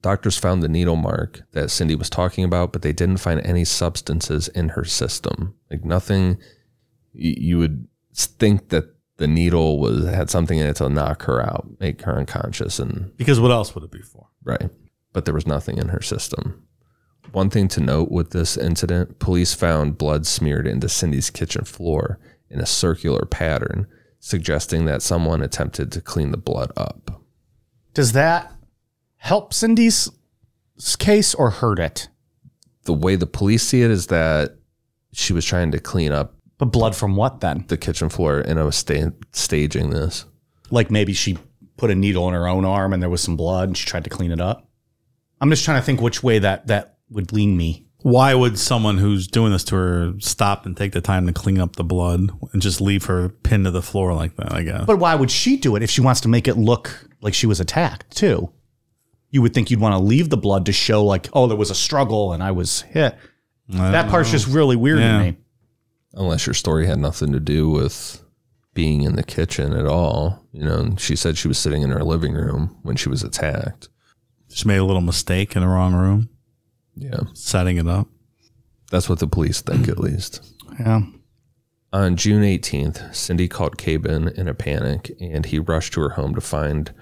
Doctors found the needle mark that Cindy was talking about, but they didn't find any substances in her system. Like nothing you would think that the needle was had something in it to knock her out, make her unconscious, and Because what else would it be for? Right. But there was nothing in her system. One thing to note with this incident police found blood smeared into Cindy's kitchen floor in a circular pattern, suggesting that someone attempted to clean the blood up. Does that help Cindy's case or hurt it? The way the police see it is that she was trying to clean up But blood from what then? the kitchen floor and I was sta- staging this. Like maybe she put a needle in her own arm and there was some blood and she tried to clean it up. I'm just trying to think which way that that would lean me. Why would someone who's doing this to her stop and take the time to clean up the blood and just leave her pinned to the floor like that? I guess. But why would she do it if she wants to make it look like she was attacked too? You would think you'd want to leave the blood to show like, oh, there was a struggle and I was hit. I That part's know. just really weird Yeah. to me. Unless your story had nothing to do with being in the kitchen at all. You know, and she said she was sitting in her living room when she was attacked. She made a little mistake in the wrong room, Yeah. setting it up. That's what the police think, at least. Yeah. On June 18th, Cindy called Kaban in a panic and he rushed to her home to find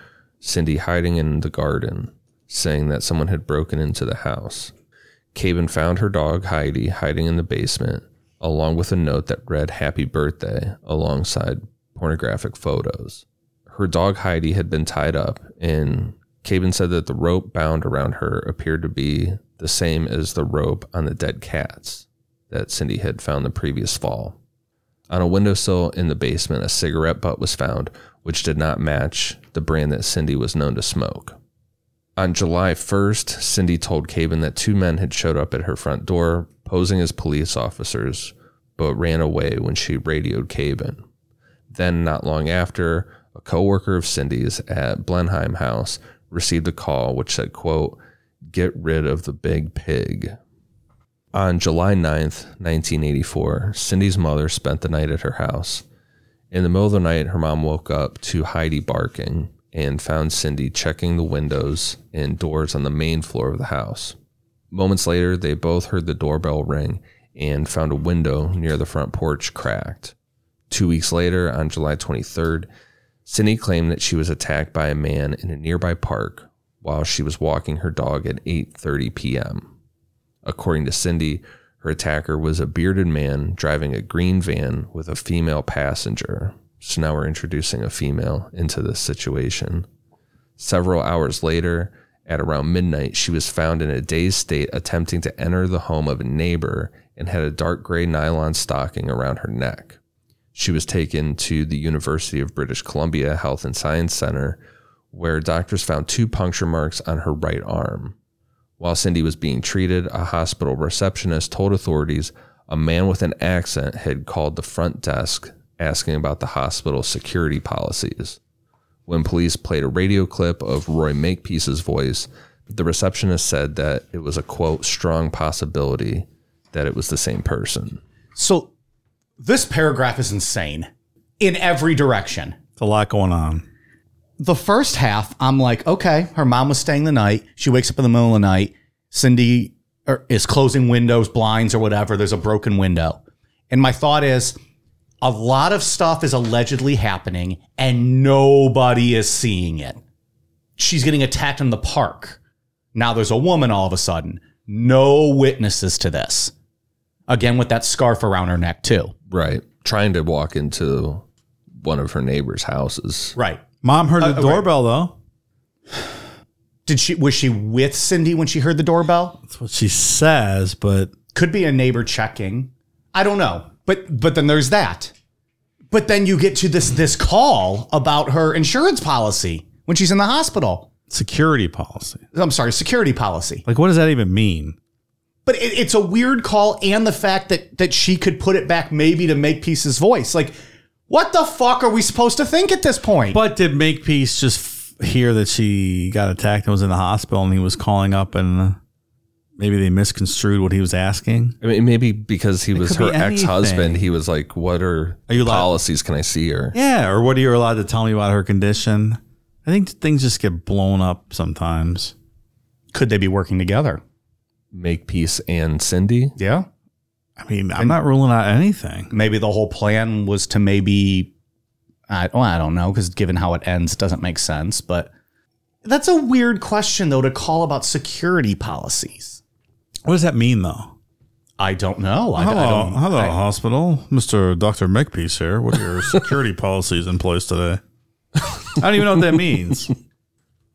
Cindy hiding in the garden, saying that someone had broken into the house. Kaban found her dog Heidi hiding in the basement, along with a note that read Happy Birthday alongside pornographic photos. Her dog Heidi had been tied up, and Kaban said that the rope bound around her appeared to be the same as the rope on the dead cats that Cindy had found the previous fall. On a windowsill in the basement, a cigarette butt was found, which did not match the brand that Cindy was known to smoke. On July 1st, Cindy told Kaban that two men had showed up at her front door, posing as police officers, but ran away when she radioed Kaban. Then, not long after, a coworker of Cindy's at Blenheim House received a call which said, quote, get rid of the big pig. On July 9th, 1984, Cindy's mother spent the night at her house. In the middle of the night, her mom woke up to Heidi barking and found Cindy checking the windows and doors on the main floor of the house. Moments later, they both heard the doorbell ring and found a window near the front porch cracked. Two weeks later, on July 23rd, Cindy claimed that she was attacked by a man in a nearby park while she was walking her dog at 8:30 p.m. According to Cindy, her attacker was a bearded man driving a green van with a female passenger. So now we're introducing a female into this situation. Several hours later, at around midnight, she was found in a dazed state attempting to enter the home of a neighbor and had a dark gray nylon stocking around her neck. She was taken to the University of British Columbia Health and Science Center, where doctors found two puncture marks on her right arm. While Cindy was being treated, a hospital receptionist told authorities a man with an accent had called the front desk asking about the hospital's security policies. When police played a radio clip of Roy Makepeace's voice, the receptionist said that it was a quote, strong possibility that it was the same person. So this paragraph is insane in every direction. It's a lot going on. the first half, I'm like, okay, her mom was staying the night. She wakes up in the middle of the night. Cindy er, is closing windows, blinds, or whatever. There's a broken window. And my thought is, a lot of stuff is allegedly happening and nobody is seeing it. She's getting attacked in the park. Now there's a woman all of a sudden. No witnesses to this. Again, with that scarf around her neck, too. Right. Trying to walk into one of her neighbor's houses. Right. Mom heard uh, the right. doorbell though. Did she was she with Cindy when she heard the doorbell? That's what she says, but could be a neighbor checking. I don't know. But but then there's that. But then you get to this this call about her insurance policy when she's in the hospital. security policy. I'm sorry, security policy. Like, what does that even mean? But it, it's a weird call, and the fact that that she could put it back maybe to Makepeace's voice. Like, what the fuck are we supposed to think at this point? But did Makepeace just f- hear that she got attacked and was in the hospital and he was calling up and uh, maybe they misconstrued what he was asking? I mean, maybe because he was her be ex husband, he was like, What are, Are you allowed- policies can I see her? Yeah, or what are you allowed to tell me about her condition? I think things just get blown up sometimes. could they be working together? Makepeace and Cindy? Yeah. I mean, I'm not ruling out anything. Maybe the whole plan was to maybe, I, well, I don't know, because given how it ends, it doesn't make sense. But that's a weird question, though, to call about security policies. What does that mean, though? I don't know. I, I Hello, don't, hello, I- hospital. Mr. Dr. Makepeace here. What are your security policies in place today? I don't even know what that means.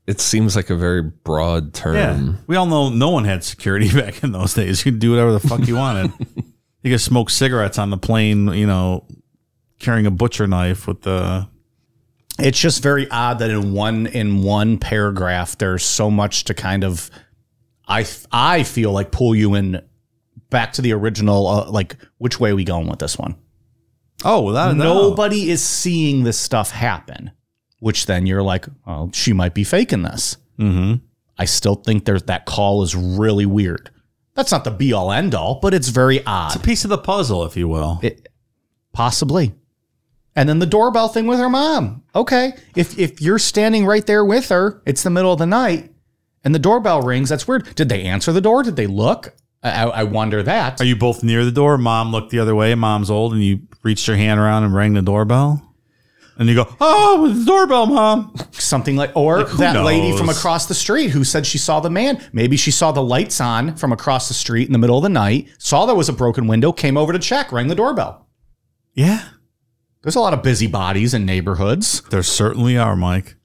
It seems like a very broad term. Yeah. We all know no one had security back in those days. You could do whatever the fuck you wanted. you could smoke cigarettes on the plane, you know, carrying a butcher knife with the. it's just very odd that in one in one paragraph there's so much to kind of I I feel like pull you in back to the original. Uh, like which way are we going with this one? Oh, without a doubt. Nobody is seeing this stuff happen, which then you're like, oh, she might be faking this. Mm-hmm. I still think there's that call is really weird. That's not the be all end all, but it's very odd. It's a piece of the puzzle, if you will. It, possibly. And then the doorbell thing with her mom. Okay. If if you're standing right there with her, it's the middle of the night, and the doorbell rings, that's weird. Did they answer the door? Did they look? I, I wonder that. Are you both near the door? Mom looked the other way. Mom's old, and you reached your hand around and rang the doorbell. And you go, "Oh, it's the doorbell, mom." something like or who that lady from across the street who said she saw the man. Maybe she saw the lights on from across the street in the middle of the night saw there was a broken window came over to check rang the doorbell. Yeah, there's a lot of busybodies in neighborhoods. There certainly are, Mike.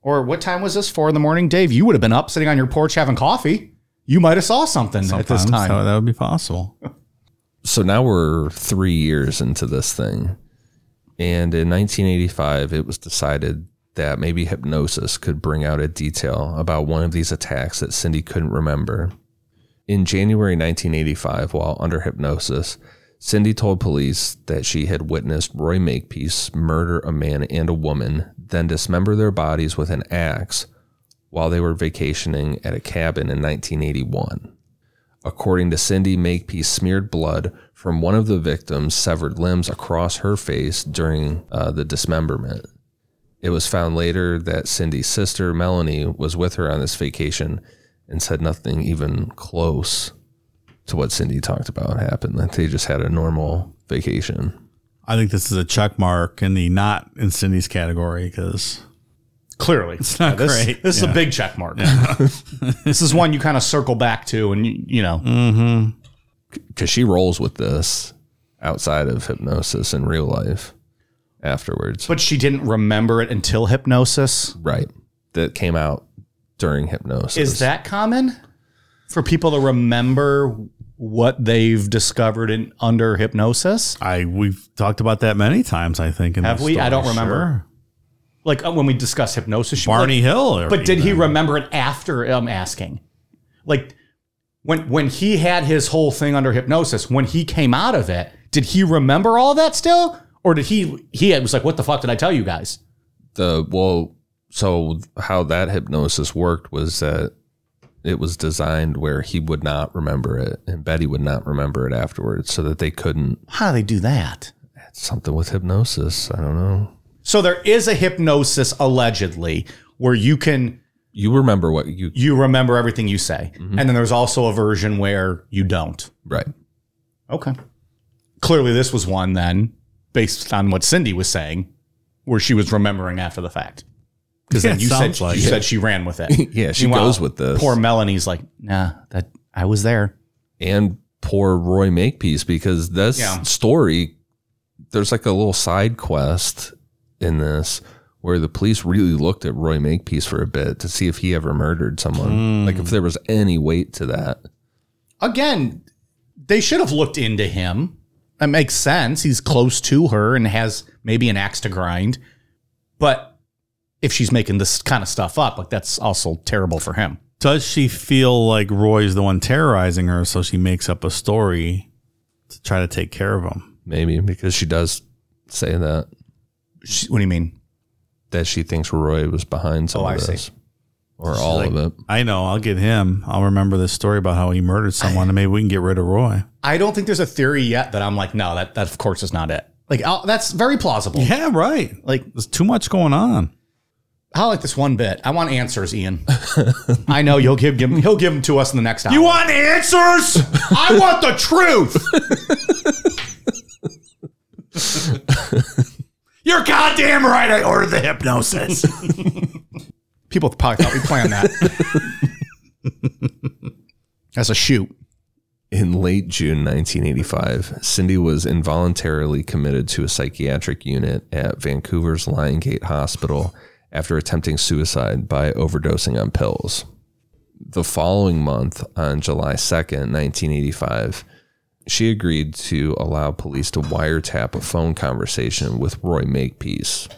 or what time was this? Four in the morning? Dave you would have been up sitting on your porch having coffee. You might have saw something at this time. that, that would be possible. So now we're three years into this thing. And in 1985, it was decided that maybe hypnosis could bring out a detail about one of these attacks that Cindy couldn't remember. In January 1985, while under hypnosis, Cindy told police that she had witnessed Roy Makepeace murder a man and a woman, then dismember their bodies with an axe while they were vacationing at a cabin in 1981. According to Cindy, Makepeace smeared blood from one of the victim's severed limbs across her face during uh, the dismemberment. It was found later that Cindy's sister, Melanie, was with her on this vacation and said nothing even close to what Cindy talked about happened, that they just had a normal vacation. I think this is a check mark in the not in Cindy's category because clearly It's not this, great. this is Yeah. a big check mark this is one you kind of circle back to and you, you know. Mm-hmm. Because she rolls with this outside of hypnosis in real life afterwards. but she didn't remember it until hypnosis right. That came out during hypnosis. Is that common for people to remember what they've discovered in under hypnosis? I we've talked about that many times. I think. In Have this we? I don't remember. Sure. Like uh, when we discuss hypnosis, she- Barney like- Hill. or but did he even- remember it after? I'm asking. Like when when he had his whole thing under hypnosis, when he came out of it, did he remember all that still, or did he he was like, "What the fuck did I tell you guys?" the well so how that hypnosis worked was that it was designed where he would not remember it and Betty would not remember it afterwards so that they couldn't How do they do that? something with hypnosis. I don't know. So there is a hypnosis allegedly where you can You remember what you you remember everything you say. Mm-hmm. And then there's also a version where you don't. right. Okay. Clearly, this was one then, based on what Cindy was saying, where she was remembering after the fact. Because Yeah, then you said like you it. said she ran with it. Yeah, she Meanwhile, goes with this. Poor Melanie's like, nah, that I was there. and poor Roy Makepeace because this Yeah. story, there's like a little side quest in this where the police really looked at Roy Makepeace for a bit to see if he ever murdered someone. Like if there was any weight to that. Again, they should have looked into him. That makes sense. He's close to her and has maybe an axe to grind. But if she's making this kind of stuff up, like that's also terrible for him. Does she feel like Roy's the one terrorizing her, so she makes up a story to try to take care of him? Maybe because she does say that She, what do you mean? that she thinks Roy was behind some Oh, of I see. this. Or all like- of it. I know. I'll get him. I'll remember this story about how he murdered someone, and maybe we can get rid of Roy. I don't think there's a theory yet that I'm like, no, that that of course is not it. Like I'll, that's very plausible. Yeah, right. Like There's too much going on. I like this one bit. I want answers, Ian. I know you'll give, give he'll give them to us in the next hour. You want answers? I want the truth. You're goddamn right. I ordered the hypnosis. People probably thought we planned that. As a shoot. In late June 1985, Cindy was involuntarily committed to a psychiatric unit at Vancouver's Lion Gate Hospital after attempting suicide by overdosing on pills. The following month, on July 2nd, 1985, she agreed to allow police to wiretap a phone conversation with Roy Makepeace,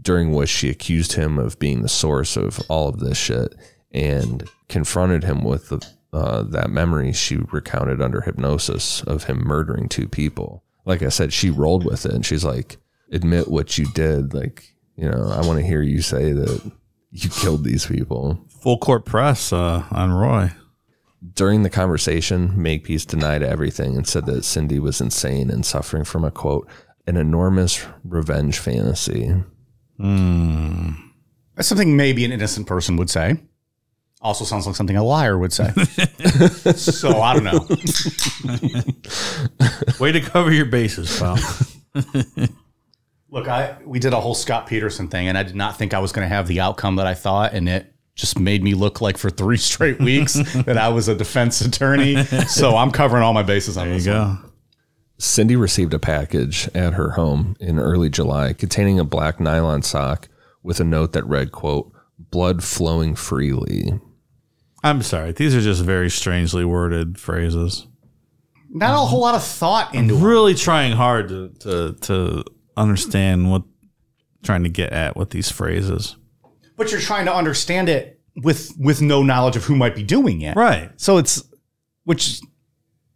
during which she accused him of being the source of all of this shit and confronted him with the, uh, that memory she recounted under hypnosis of him murdering two people. Like I said, she rolled with it and she's like, admit what you did. Like, you know, I want to hear you say that you killed these people. Full court press uh, on Roy. During the conversation, Makepeace denied everything and said that Cindy was insane and suffering from a quote, an enormous revenge fantasy. Hmm. That's something maybe an innocent person would say. Also sounds like something a liar would say. so I don't know. Way to cover your bases, pal. Look, I we did a whole Scott Peterson thing, and I did not think I was going to have the outcome that I thought, and it just made me look like for three straight weeks that I was a defense attorney. So I'm covering all my bases on There you this. one. Cindy received a package at her home in early July containing a black nylon sock with a note that read, quote, blood flowing freely. I'm sorry. These are just very strangely worded phrases. Not a whole lot of thought into it. Really trying hard to to, to understand what trying to get at with these phrases. But you're trying to understand it with with no knowledge of who might be doing it. Right. So it's which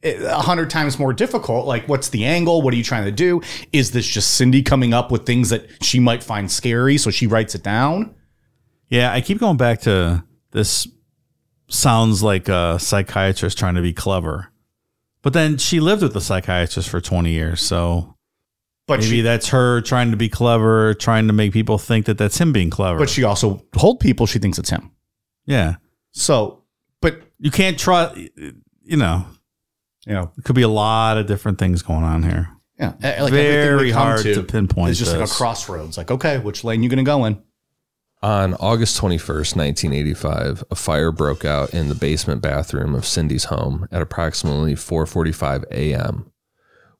a hundred times more difficult. Like, what's the angle? What are you trying to do? Is this just Cindy coming up with things that she might find scary, so she writes it down? Yeah, I keep going back to this sounds like a psychiatrist trying to be clever. But then she lived with the psychiatrist for 20 years, so But maybe she, that's her trying to be clever, trying to make people think that that's him being clever. but she also told people she thinks it's him. yeah. So, but You can't try you know, you know, it could be a lot of different things going on here. yeah, like Very hard to pinpoint It's just like a crossroads. Like, okay, which lane you going to go in? On August 21st, 1985, a fire broke out in the basement bathroom of Cindy's home at approximately 4:45 a.m.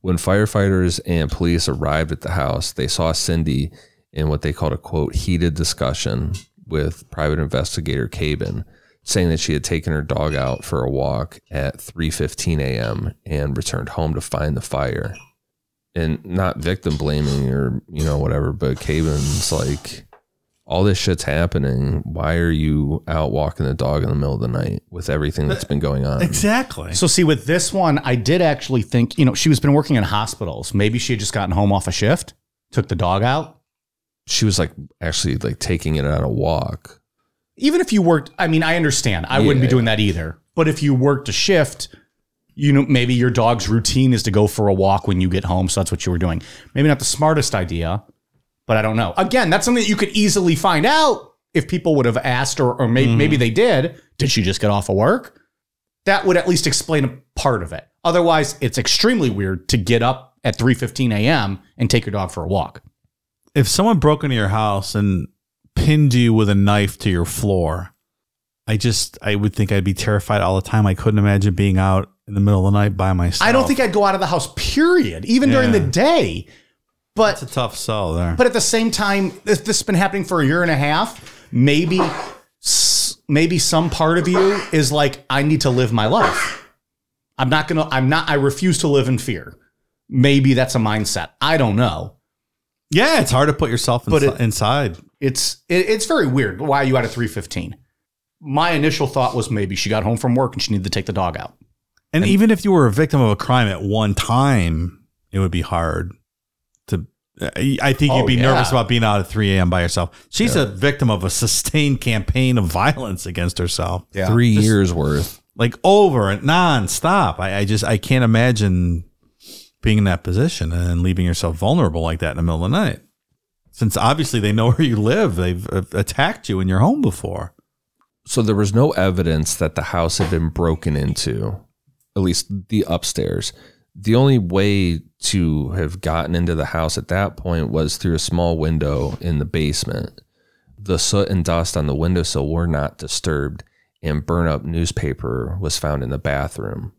When firefighters and police arrived at the house, they saw Cindy in what they called a quote heated discussion with private investigator Kaban, saying that she had taken her dog out for a walk at 3:15 a.m. and returned home to find the fire. And not victim blaming or you know whatever, but Kaban's like all this shit's happening. Why are you out walking the dog in the middle of the night with everything that's been going on? Exactly. So see, with this one, I did actually think, you know, she was been working in hospitals. Maybe she had just gotten home off a shift, took the dog out. She was like actually like taking it on a walk. Even if you worked, I mean, I understand. I wouldn't be Yeah. doing that either. But if you worked a shift, you know, maybe your dog's routine is to go for a walk when you get home. So that's what you were doing. Maybe not the smartest idea, but I don't know. Again, that's something that you could easily find out if people would have asked, or, or maybe, maybe they did. Did she just get off of work? That would at least explain a part of it. Otherwise, it's extremely weird to get up at 3:15 a.m. and take your dog for a walk. if someone broke into your house and pinned you with a knife to your floor, I just I would think I'd be terrified all the time. I couldn't imagine being out in the middle of the night by myself. I don't think I'd go out of the house, period, even during the day. But it's a tough sell there. But at the same time, if this has been happening for a year and a half, maybe maybe some part of you is like, I need to live my life. I'm not gonna. I'm not. I refuse to live in fear. Maybe that's a mindset. I don't know. yeah, it's hard to put yourself it- inside. It's it, it's very weird. Why are you out at 315? My initial thought was maybe she got home from work and she needed to take the dog out. And, even if you were a victim of a crime at one time, it would be hard. I I think Oh, you'd be yeah. nervous about being out at 3 a.m. by yourself. She's a victim of a sustained campaign of violence against herself. Yeah. Three years worth. like over and nonstop. I, I just I can't imagine being in that position and leaving yourself vulnerable like that in the middle of the night. Since obviously they know where you live, they've uh, attacked you in your home before. So there was no evidence that the house had been broken into, at least the upstairs. The only way to have gotten into the house at that point was through a small window in the basement. The soot and dust on the windowsill were not disturbed, and burn up newspaper was found in the bathroom.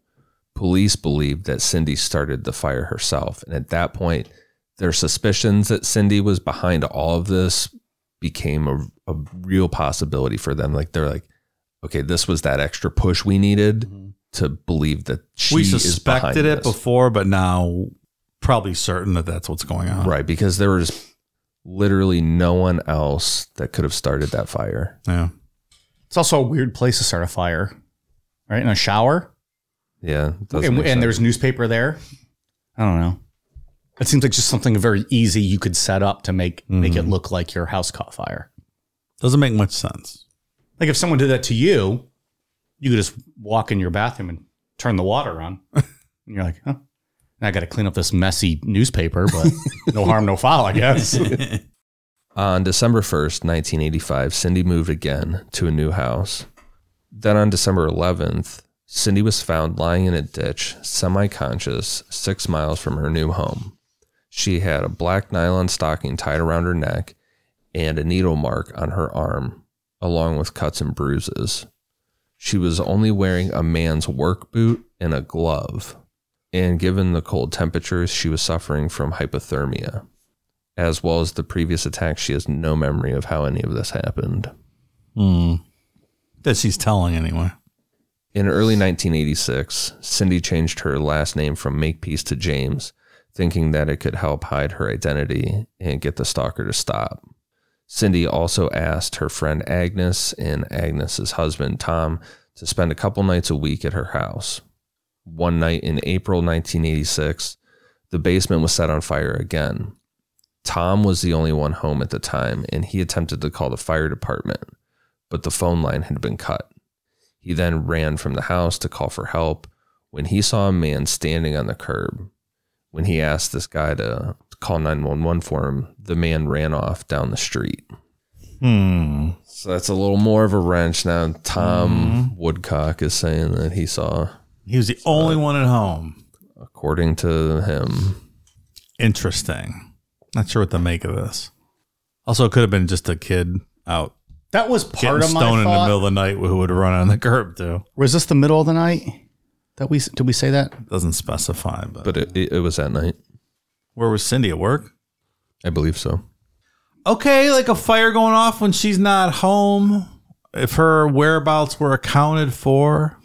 Police believed that Cindy started the fire herself, and at that point, their suspicions that Cindy was behind all of this became a, a real possibility for them. Like they're like, okay, this was that extra push we needed mm-hmm. To believe that she we is behind suspected it this. before, but now probably certain that that's what's going on. right? Because there was literally no one else that could have started that fire. Yeah. It's also a weird place to start a fire, right? In a shower. Yeah, it and, and there's newspaper there. I don't know. It seems like just something very easy you could set up to make make it mm-hmm. look like your house caught fire. Doesn't make much sense. Like if someone did that to you, you could just walk in your bathroom and turn the water on. and you're like, huh? And I got to clean up this messy newspaper, but no harm, no foul, I guess. On December 1st, 1985, Cindy moved again to a new house. Then on December 11th, Cindy was found lying in a ditch, semi conscious, six miles from her new home. She had a black nylon stocking tied around her neck and a needle mark on her arm, along with cuts and bruises. She was only wearing a man's work boot and a glove. And given the cold temperatures, she was suffering from hypothermia. As well as the previous attack, she has no memory of how any of this happened. Hmm. That she's telling anyway. In early 1986, Cindy changed her last name from Makepeace to James, thinking that it could help hide her identity and get the stalker to stop. Cindy also asked her friend Agnes and Agnes's husband Tom to spend a couple nights a week at her house. One night in April 1986, the basement was set on fire again. Tom was the only one home at the time, and he attempted to call the fire department, but the phone line had been cut. He then ran from the house to call for help when he saw a man standing on the curb. When he asked this guy to call 911 for him, the man ran off down the street. Hmm. So that's a little more of a wrench. Now, Tom Woodcock is saying that he saw, He was the only one at home. according to him, Interesting. Not sure what to make of this. Also, it could have been just a kid out that was getting part of my stoned in the middle of the night who would run on the curb too. Was this the middle of the night? That we did we say that? Doesn't specify, but, but it, it, it was at night. Where was Cindy at work? I believe so. Okay, like a fire going off when she's not home. If her whereabouts were accounted for,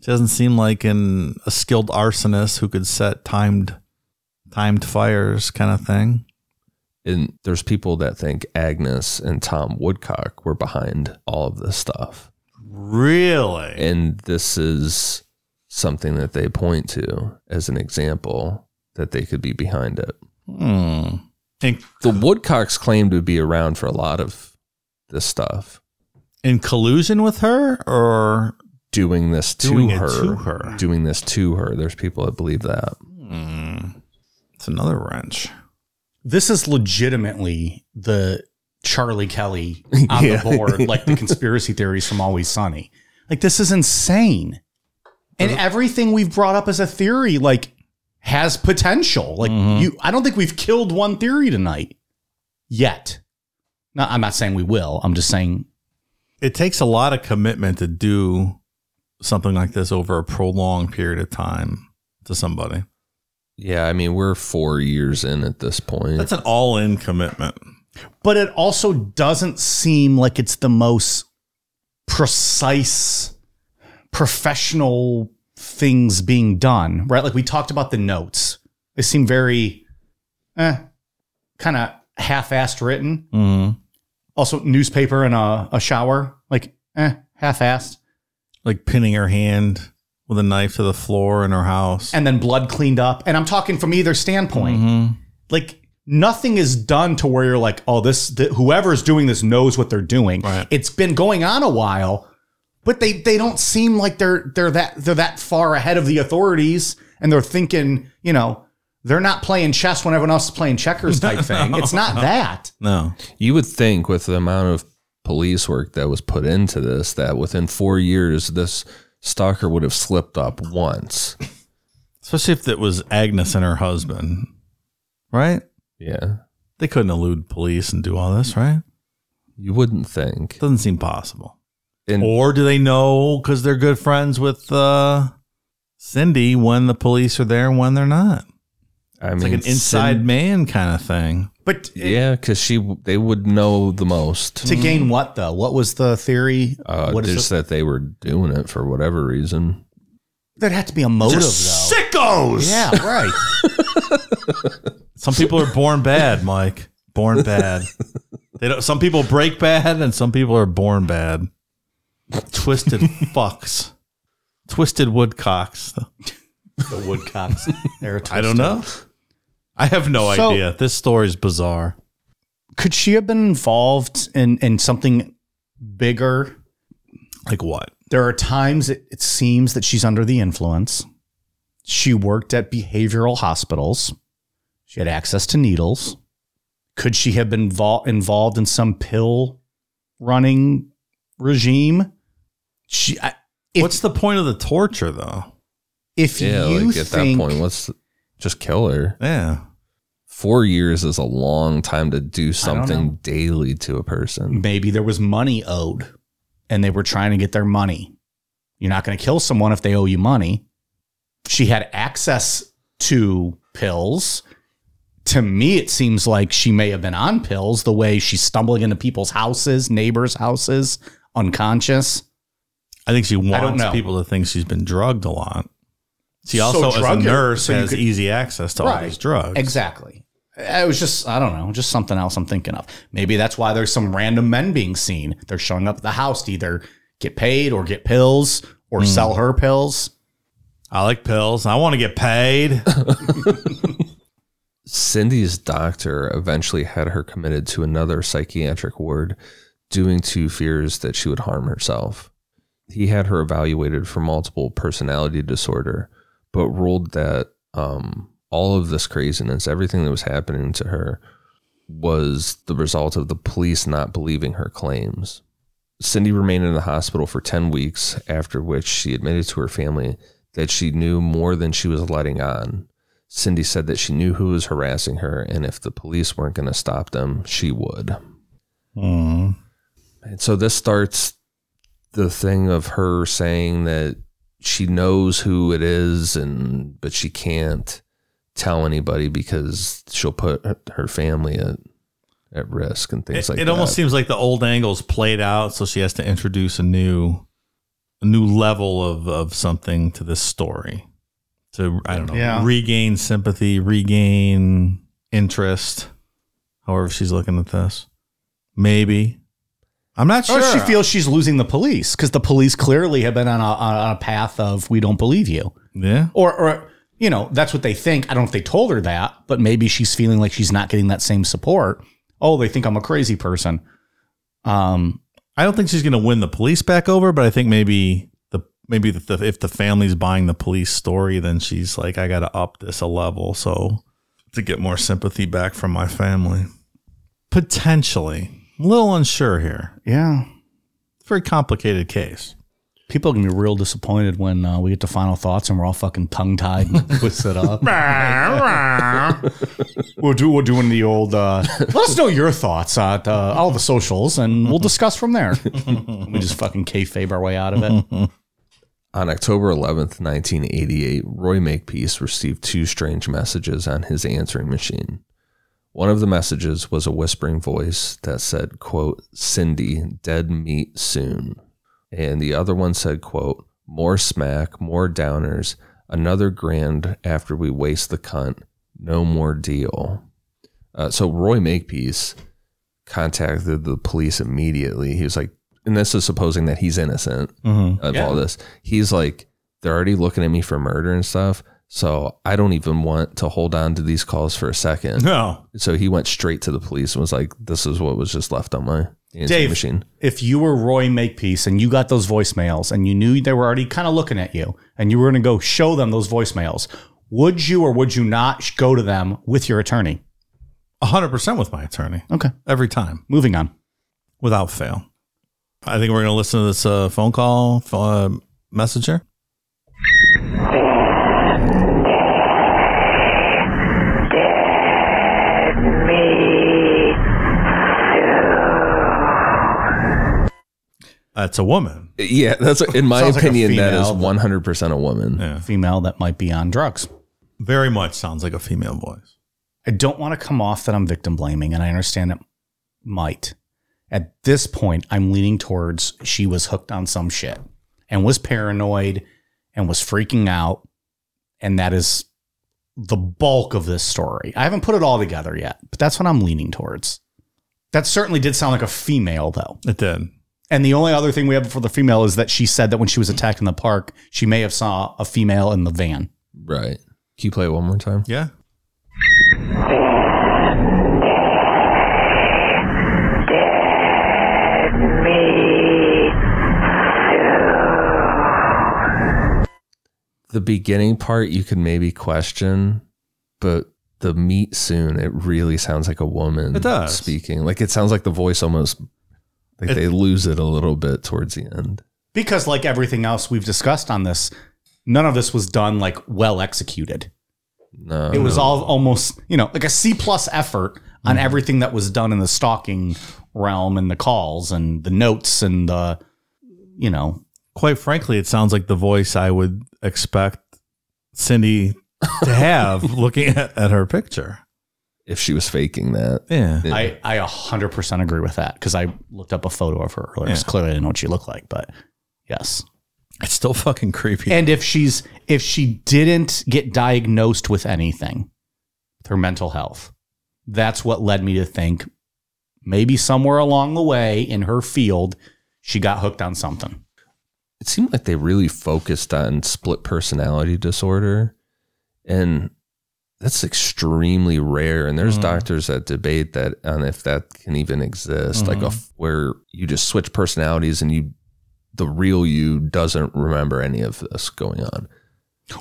she doesn't seem like an a skilled arsonist who could set timed timed fires kind of thing. And there's people that think Agnes and Tom Woodcock were behind all of this stuff. Really? And this is something that they point to as an example that they could be behind it. Hmm. In, The Woodcocks claim to be around for a lot of this stuff, in collusion with her or doing this to, Doing her, to her. doing this to her. There's people that believe that. it's another wrench. This is legitimately the Charlie Kelly on Yeah. the board, like the conspiracy theories from Always Sunny. Like this is insane. And everything we've brought up as a theory, like, has potential. Like mm-hmm. you I don't think we've killed one theory tonight. Yet. No, I'm not saying we will. I'm just saying It takes a lot of commitment to do something like this over a prolonged period of time to somebody. Yeah, I mean, we're four years in at this point. That's an all-in commitment. but it also doesn't seem like it's the most precise professional things being done right like we talked about the notes they seem very eh, kind of half-assed written Mm-hmm. also newspaper and a, a shower like eh, half-assed Like pinning her hand with a knife to the floor in her house. and then blood cleaned up and i'm talking from either standpoint Mhm. like nothing is done to where you're like, oh, this th- whoever's doing this knows what they're doing. Right. It's been going on a while, but they they don't seem like they're they're that they're that far ahead of the authorities, and they're thinking, you know, they're not playing chess when everyone else is playing checkers type thing. It's not that. No. You would think with the amount of police work that was put into this, that within four years, this stalker would have slipped up once. Especially if it was Agnes and her husband. Right? Yeah. They couldn't elude police and do all this, right? You wouldn't think. Doesn't seem possible. And Or do they know because they're good friends with uh, Cindy when the police are there and when they're not? I It's mean, like an inside Cin- man kind of thing. But yeah, because she they would know the most. to gain what though? What was the theory? Uh, what is just it? that they were doing it for whatever reason. There'd have to be a motive though. Sickos! Yeah, right. Some people are born bad, Mike. Born bad. They don't. Some people break bad, and some people are born bad. Twisted fucks. Twisted woodcocks. the woodcocks. They're I don't know. I have no So- idea. This story is bizarre. Could she have been involved in in something bigger Like what? There are times it, it seems that she's under the influence. She worked at behavioral hospitals. She had access to needles. Could she have been vol- involved in some pill running regime? She, I, if, What's the point of the torture, though? if Yeah, you like at think that point, what's just kill her? Yeah. Four years is a long time to do something daily to a person. maybe there was money owed and they were trying to get their money. You're not going to kill someone if they owe you money. She had access to pills. To me, it seems like she may have been on pills the way she's stumbling into people's houses, neighbors' houses, unconscious. I think she wants know. people to think she's been drugged a lot. She So also, as a nurse, so has could- easy access to all these drugs. Exactly. It was just, I don't know, just something else I'm thinking of. Maybe that's why there's some random men being seen. They're showing up at the house to either get paid or get pills or hmm. sell her pills. I like pills. I want to get paid. Cindy's doctor eventually had her committed to another psychiatric ward, due to fears that she would harm herself. He had her evaluated for multiple personality disorder, but ruled that um, all of this craziness, everything that was happening to her, was the result of the police not believing her claims. Cindy remained in the hospital for 10 weeks, after which she admitted to her family that she knew more than she was letting on. Cindy said that she knew who was harassing her, and if the police weren't going to stop them, she would. Mm. And so this starts the thing of her saying that she knows who it is, and but she can't tell anybody because she'll put her- her family at at risk and things It, like it that. It almost seems like the old angle's played out, so she has to introduce a new, a new level of of something to this story. To I don't know, Yeah. regain sympathy, regain interest. However, she's looking at this, maybe. I'm not sure. Or she feels she's losing the police because the police clearly have been on a, on a path of we don't believe you. yeah. Or, or, you know, that's what they think. I don't know if they told her that, but maybe she's feeling like she's not getting that same support. Oh, they think I'm a crazy person. Um, I don't think she's going to win the police back over, but I think maybe the maybe the, if the family's buying the police story, then she's like, I got to up this a level so to get more sympathy back from my family. Potentially, a little unsure here. yeah. It's a very complicated case. People are gonna be real disappointed when uh, we get to final thoughts and we're all fucking tongue tied and twisted up. we'll do, we're doing the old. Uh, let us know your thoughts at uh, all the socials, and we'll discuss from there. we just fucking kayfabe our way out of it. On October 11th, 1988, Roy Makepeace received two strange messages on his answering machine. One of the messages was a whispering voice that said, quote, Cindy, dead meat soon. And the other one said, quote, more smack, more downers, another grand after we waste the cunt, no more deal. Uh, so Roy Makepeace contacted the police immediately. He was like, and this is supposing that he's innocent of Yeah. all this. He's like, they're already looking at me for murder and stuff. So I don't even want to hold on to these calls for a second. No, So he went straight to the police and was like, this is what was just left on my answering Dave. machine. If you were Roy Makepeace and you got those voicemails and you knew they were already kind of looking at you and you were going to go show them those voicemails, would you or would you not go to them with your attorney? hundred percent with my attorney Okay. every time Moving on. without fail. I think we're going to listen to this uh, phone call uh, message That's a woman. Yeah, that's in my Sounds like a opinion, that is female. 100% a woman. Yeah. Female that might be on drugs. Very much sounds like a female voice. I don't want to come off that I'm victim blaming, and I understand it might. At this point, I'm leaning towards she was hooked on some shit and was paranoid and was freaking out. And that is the bulk of this story. I haven't put it all together yet, but that's what I'm leaning towards. That certainly did sound like a female, though. It did. And the only other thing we have for the female is that she said that when she was attacked in the park, she may have saw a female in the van. Right. Can you play it one more time? Yeah. The beginning part you could maybe question, but the meet soon, it really sounds like a woman It does. speaking. Like it sounds like the voice almost like It- they lose it a little bit towards the end. Because, like everything else we've discussed on this, none of this was done like well executed. No. It was no. all almost, you know, like a C plus effort on mm. everything that was done in the stalking realm and the calls and the notes and the, you know, Quite frankly, it sounds like the voice I would expect Cindy to have looking at, at her picture. If she was faking that. Yeah. Yeah. I, I 100% agree with that because I looked up a photo of her earlier. Yeah. Clearly I didn't know what she looked like, but yes. It's still fucking creepy. And if she's if she didn't get diagnosed with anything, with her mental health, that's what led me to think maybe somewhere along the way in her field, she got hooked on something. it seemed like they really focused on split personality disorder and that's extremely rare and there's Mhm. doctors that debate that on if that can even exist like a, where you just switch personalities and you the real you doesn't remember any of this going on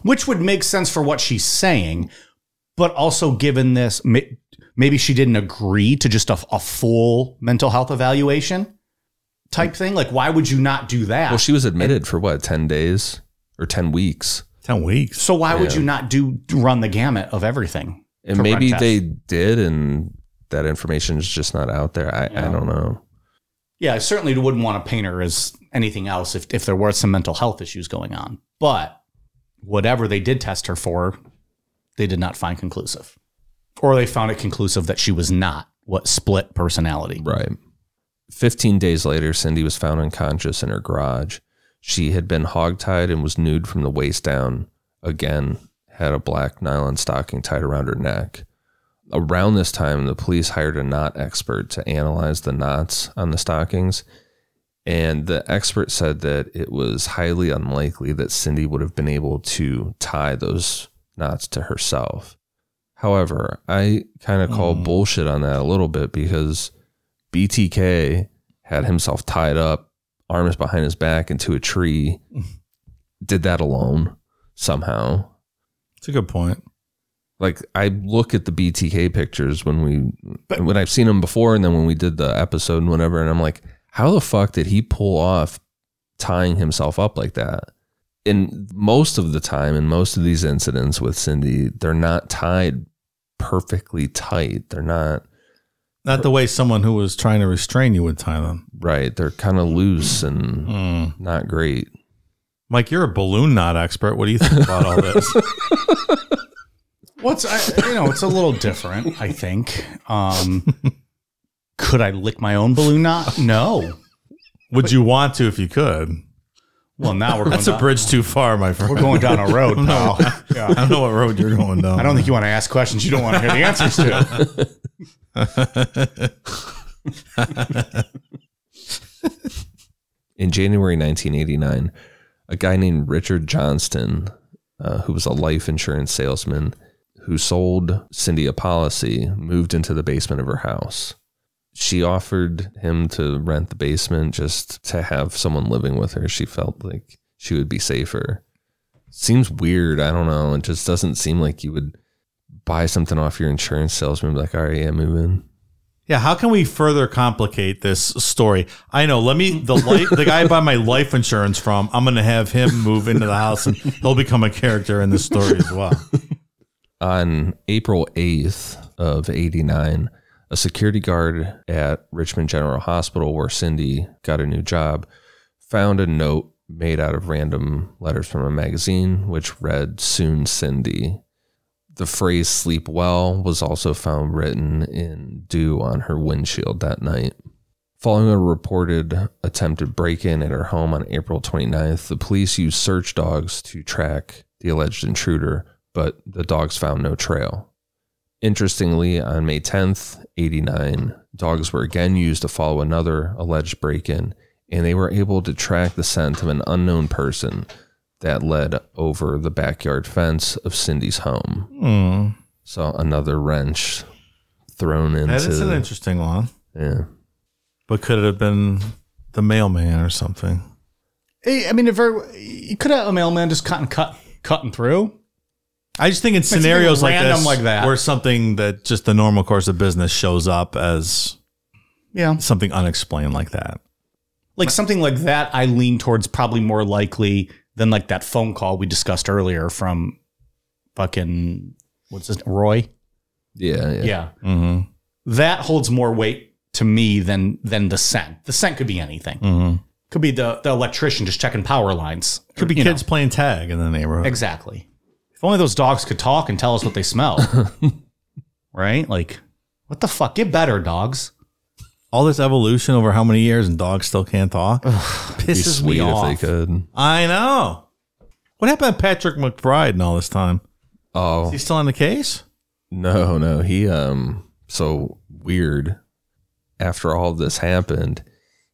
Which would make sense for what she's saying, but also given this, maybe she didn't agree to just a, a full mental health evaluation type thing. Like, why would you not do that? well she was admitted for what 10 days or 10 weeks 10 weeks. so why would Yeah. you not do run the gamut of everything? and For maybe run they did and that information is just not out there i, Yeah. I don't know Yeah, I certainly wouldn't want to paint her as anything else if, if there were some mental health issues going on. But whatever they did test her for, they did not find conclusive. Or they found it conclusive that she was not what split personality. Right. 15 days later, Cindy was found unconscious in her garage. She had been hogtied and was nude from the waist down. Again, had a black nylon stocking tied around her neck. Around this time, the police hired a knot expert to analyze the knots on the stockings. And the expert said that it was highly unlikely that Cindy would have been able to tie those knots to herself. However, I kind of call Mm. bullshit on that a little bit because BTK had himself tied up, arms behind his back into a tree, did that alone somehow. It's a good point. Like I look at the BTK pictures when we But- when I've seen them before and then when we did the episode and whatever and I'm like, how the fuck did he pull off tying himself up like that? And most of the time in most of these incidents with Cindy, they're not tied perfectly tight. They're not Not the way someone who was trying to restrain you would tie them. right. They're kind of loose and Mm. not great. Mike, you're a balloon knot expert. What do you think about all this? What's I, you know, it's a little different, I think. Um, could I lick my own balloon knot? No. Would you want to if you could? Well, now we're going That's a down, bridge too far, my friend. we're going down a road, pal. I Yeah. don't know what road you're going down. I don't think you want to ask questions you don't want to hear the answers to. In January 1989, a guy named Richard Johnston, uh, who was a life insurance salesman who sold Cindy a policy, moved into the basement of her house. She offered him to rent the basement just to have someone living with her. She felt like she would be safer. Seems weird. I don't know. It just doesn't seem like you would buy something off your insurance salesman like, all right, yeah, move in. Yeah, how can we further complicate this story? I know. Let me the life, the guy I buy my life insurance from. I'm going to have him move into the house, and he'll become a character in the story as well. on April 8th of 89, a security guard at Richmond General Hospital, where Cindy got a new job, found a note made out of random letters from a magazine, which read, Soon Cindy. The phrase sleep well was also found written in dew on her windshield that night. Following a reported attempted break in at her home on April 29th, the police used search dogs to track the alleged intruder, but the dogs found no trail. Interestingly, on May 10th, 89, dogs were again used to follow another alleged break in, and they were able to track the scent of an unknown person that led over the backyard fence of Cindy's home. Hmm. So another wrench thrown into. That is an interesting one. yeah. But could it have been the mailman or something? I I mean, if very, you could have a mailman just cut and cut cutting through. I just think in scenarios like random this, like that. where something that just the normal course of business shows up as Yeah. something unexplained like that. Like something like that, I lean towards probably more likely than like that phone call we discussed earlier from fucking what's his Roy? Yeah, yeah. Yeah. Mm-hmm. That holds more weight to me than than the scent. The scent could be anything. Mm-hmm. Could be the, the electrician just checking power lines. Could be You know. kids playing tag in the neighborhood. Exactly. If only those dogs could talk and tell us what they smell. right? Like, what the fuck? Get better, dogs. All this evolution over how many years and dogs still can't talk? Be Pisses me sweet if off. they could. I know. What happened to Patrick McBride in all this time? Oh Is he still on the case? no, no. He um so weird. After all this happened,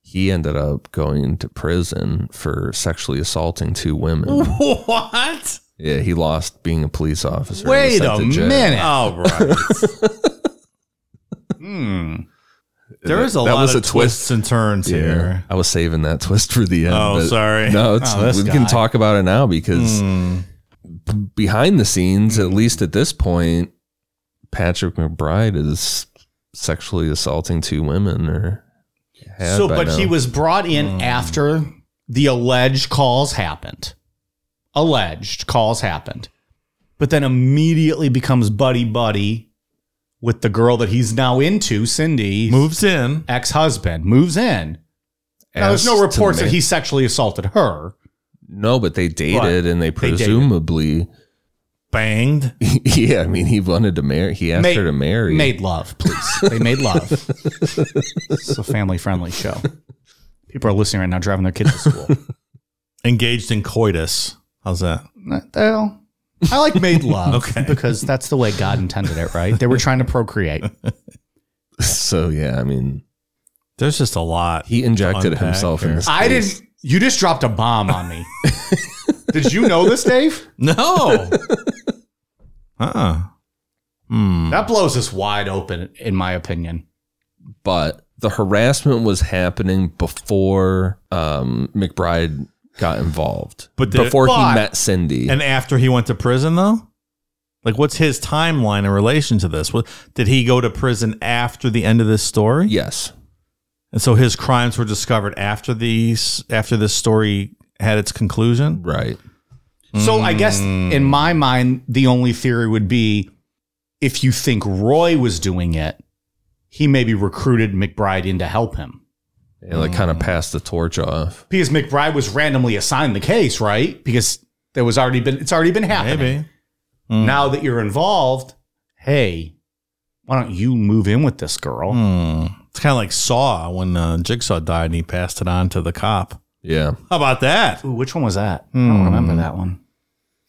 he ended up going to prison for sexually assaulting two women. What? Yeah, he lost being a police officer. Wait a minute. All right. Hmm. There is a That lot was of a twist. twists and turns Yeah, here. I was saving that twist for the end. Oh, but sorry. No, it's Oh, this we can guy. talk about it now because Hmm. b- behind the scenes, at least at this point, Patrick McBride is sexually assaulting two women or had So, by but now. he was brought in after the alleged calls happened. Alleged calls happened. But then immediately becomes buddy buddy with the girl that he's now into, Cindy, Moves in. ex husband, moves in. Now, there's no to reports that ma- he sexually assaulted her. No, but they dated and they dated. presumably. Banged. yeah, I mean, he wanted to marry. He asked her to marry. Made love, please. they made love. it's a family friendly show. People are listening right now driving their kids to school. Engaged in coitus. How's that? Well, I like made love Okay. because that's the way God intended it, right? They were trying to procreate. So yeah, I mean, There's just a lot. he injected Unpack himself in here. this. I didn't. You just dropped a bomb on me. Did you know this, Dave? No. uh-uh. Hmm. That blows us wide open, in my opinion. but the harassment was happening before um, McBride got involved. But did- before but- he met Cindy. And after he went to prison, though? Like, what's his timeline in relation to this? What, did he go to prison after the end of this story? yes. And so his crimes were discovered after these after this story had its conclusion? Right. So I guess hmm. in my mind, the only theory would be if you think Roy was doing it, he maybe recruited McBride in to help him. And like kind of passed the torch off. Because McBride was randomly assigned the case, right? Because there was already been it's already been happening. Maybe. Now that you're involved, hey, why don't you move in with this girl? Hmm. It's kind of like Saw when uh, Jigsaw died and he passed it on to the cop. Yeah. How about that? Ooh, which one was that? I don't remember that one.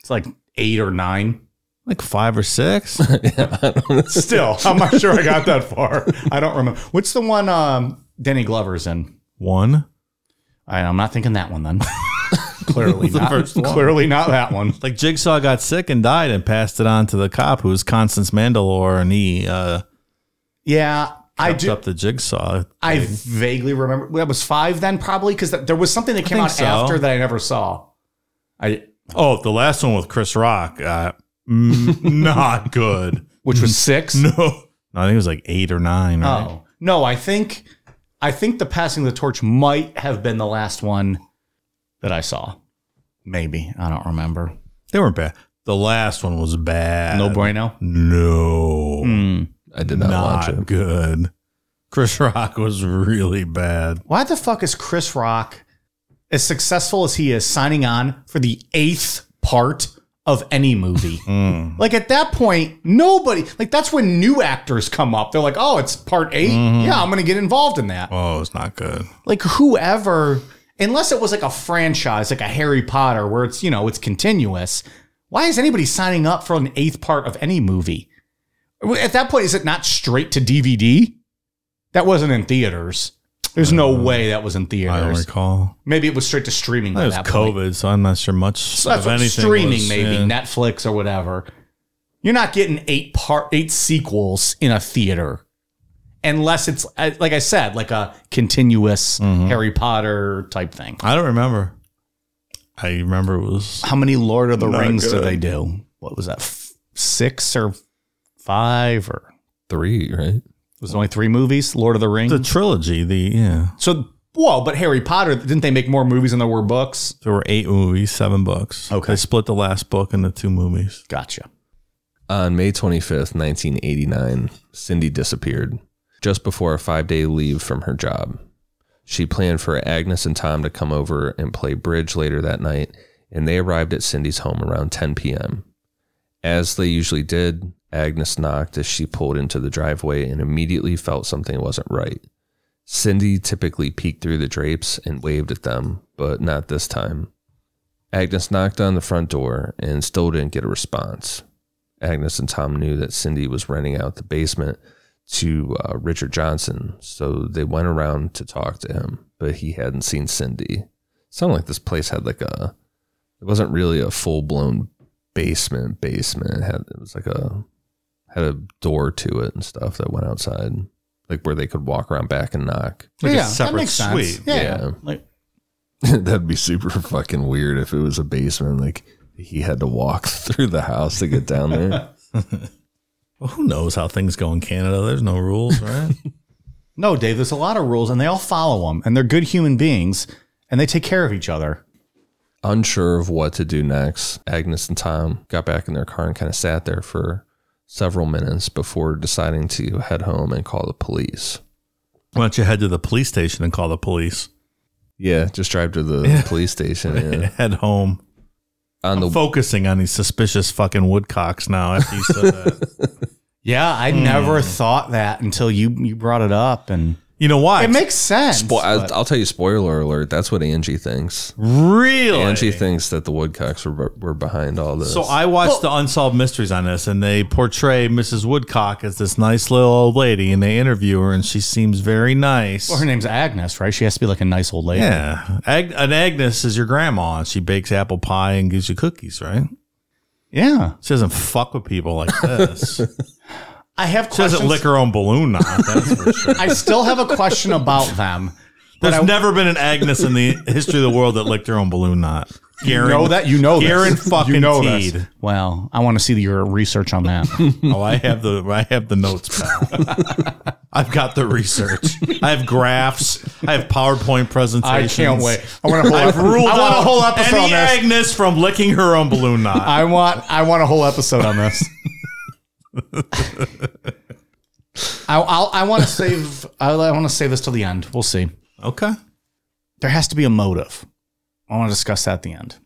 It's like eight or nine. Like five or six? Still, I'm not sure I got that far. I don't remember. What's the one um, Danny Glover's in? One? I, I'm not thinking that one then. clearly The not. first one. Clearly not that one. Like Jigsaw got sick and died and passed it on to the cop who was Costas Mandylor and he uh Yeah, I do. up the jigsaw. I vaguely remember that was five then, probably because there was something that came out so. after that I never saw. I Oh, the last one with Chris Rock. Uh, not good. which was six. No. No, I think it was like eight or nine. Right? Oh no, I think I think the passing of the torch might have been the last one that I saw. Maybe I don't remember. They weren't bad. The last one was bad. No bueno. No. Hmm. I did not, watch Not it. good. Chris Rock was really bad. Why the fuck is Chris Rock as successful as he is signing on for the eighth part of any movie? Hmm. Like at that point, nobody like that's when new actors come up. They're like, "Oh, it's part 8 Mm-hmm. Yeah, I'm going to get involved in that." Oh, it's not good. Like whoever, unless it was like a franchise, like a Harry Potter, where it's you know it's continuous. Why is anybody signing up for an eighth part of any movie? At that point, is it not straight to DVD? That wasn't in theaters. There's no way that was in theaters. I don't recall. Maybe it was straight to streaming. by was that point. COVID, so I'm not sure much So that's of what anything. streaming, was- maybe yeah. Netflix or whatever. You're not getting eight part, eight sequels in a theater, unless it's uh, like I said, like a continuous Mm-hmm. Harry Potter type thing. I don't remember. I remember it was How many Lord of the Rings good. do they do? What was that? f- Six or five or Three, right? Was it only three movies? Lord of the Rings. the trilogy. The yeah, so whoa, but Harry Potter didn't they make more movies than there were books? there were eight movies, seven books. Okay. they split the last book into two movies. Gotcha. On May 25th, 1989, Cindy disappeared just before a five day leave from her job. She planned for Agnes and Tom to come over and play bridge later that night, and they arrived at Cindy's home around 10 p.m. As they usually did, Agnes knocked as she pulled into the driveway and immediately felt something wasn't right. Cindy typically peeked through the drapes and waved at them, but not this time. Agnes knocked on the front door and still didn't get a response. Agnes and Tom knew that Cindy was renting out the basement to uh, Richard Johnson, so they went around to talk to him, but he hadn't seen Cindy. Sounded like this place had like a, it wasn't really a full blown basement. Basement it had it was like a had a door to it and stuff that went outside, like where they could walk around back and knock. Like a yeah, separate that makes sense. suite. Yeah. Yeah. Like, That'd be super fucking weird if it was a basement. Like he had to walk through the house to get down there. Well, who knows how things go in Canada? There's no rules, right? no, Dave, there's a lot of rules and they all follow them and they're good human beings and they take care of each other. Unsure of what to do next, Agnes and Tom got back in their car and kind of sat there for several minutes before deciding to head home and call the police. Why don't you head to the police station and call the police? Yeah, just drive to the police station. Yeah. Head home. On the Focusing on these suspicious fucking woodcocks now after you said that. Yeah, I hmm. never thought that until you you brought it up and You know why? it makes sense. Spo- I, I'll tell you, spoiler alert. That's what Angie thinks. really. Angie thinks that the Woodcocks were, were behind all this. So I watched the Unsolved Mysteries on this, and they portray Mrs. Woodcock as this nice little old lady, and they interview her, and she seems very nice. well, her name's Agnes, right? She has to be like a nice old lady. yeah, Ag- an Agnes is your grandma, and she bakes apple pie and gives you cookies, right? Yeah. She doesn't fuck with people like this. I have she doesn't questions. lick her own balloon knot. That's for sure. I still have a question about them. There's I- never been an Agnes in the history of the world that licked her own balloon knot. You know that you know Garen this. fucking you know this. Well, I want to see your research on that. Oh, I have the I have the notes, pal. I've got the research. I have graphs. I have PowerPoint presentations. I can't wait. I want a whole. I've ruled I want a whole episode any on this. Agnes from licking her own balloon knot. I want. I want a whole episode on this. I, I'll, I want to save. I, I want to save this till the end. We'll see. okay. There has to be a motive. I want to discuss that at the end.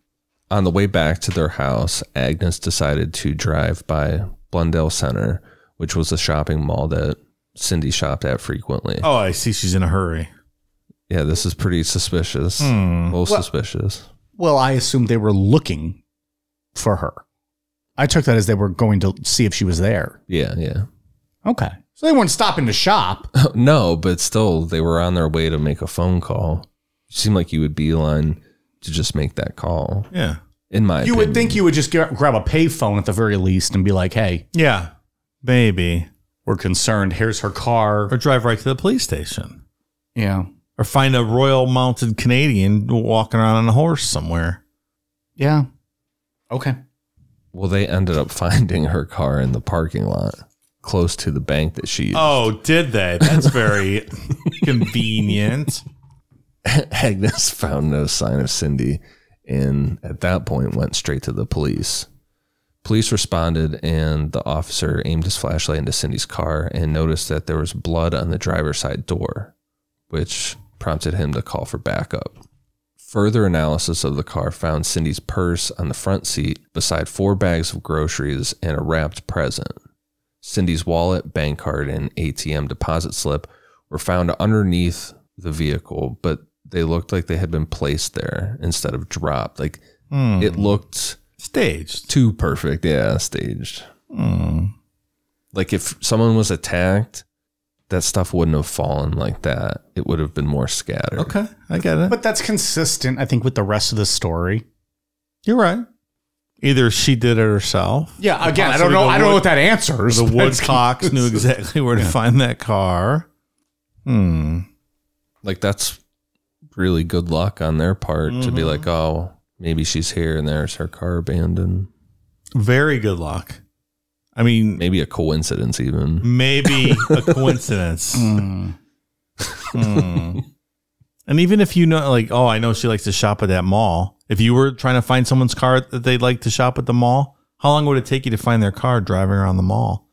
On the way back to their house, Agnes decided to drive by Blundell Center, which was a shopping mall that Cindy shopped at frequently. Oh, I see. She's in a hurry. Yeah, this is pretty suspicious. Hmm. Most suspicious. Well, I assumed they were looking for her. I took that as they were going to see if she was there. Yeah, yeah. Okay. So they weren't stopping to shop. no, but still, they were on their way to make a phone call. It seemed like you would beeline to just make that call. Yeah. In my You would think you would just gra- grab a payphone at the very least and be like, hey, Yeah. Maybe. we're concerned. Here's her car. Or drive right to the police station. Yeah. Or find a Royal Mounted Canadian walking around on a horse somewhere. Yeah. Okay. Well, they ended up finding her car in the parking lot close to the bank that she used. Oh, did they? That's very convenient. Agnes found no sign of Cindy and at that point went straight to the police. Police responded and the officer aimed his flashlight into Cindy's car and noticed that there was blood on the driver's side door, which prompted him to call for backup. Further analysis of the car found Cindy's purse on the front seat beside four bags of groceries and a wrapped present. Cindy's wallet, bank card, and ATM deposit slip were found underneath the vehicle, but they looked like they had been placed there instead of dropped. Like it looked Staged. too perfect. Yeah, staged. Hmm. Like if someone was attacked, that stuff wouldn't have fallen like that. It would have been more scattered. Okay. I get it. But that's consistent, I think, with the rest of the story. You're right. Either she did it herself. Yeah. Again, I don't know. I don't know what that answers. The Woodcocks knew exactly where to find that car. Hmm. Like that's really good luck on their part to be like, oh, Maybe she's here and there's her car abandoned. Very good luck. I mean, Maybe a coincidence, even. maybe a coincidence. Hmm. And even if you know, like, oh, I know she likes to shop at that mall. If you were trying to find someone's car that they'd like to shop at the mall, how long would it take you to find their car driving around the mall?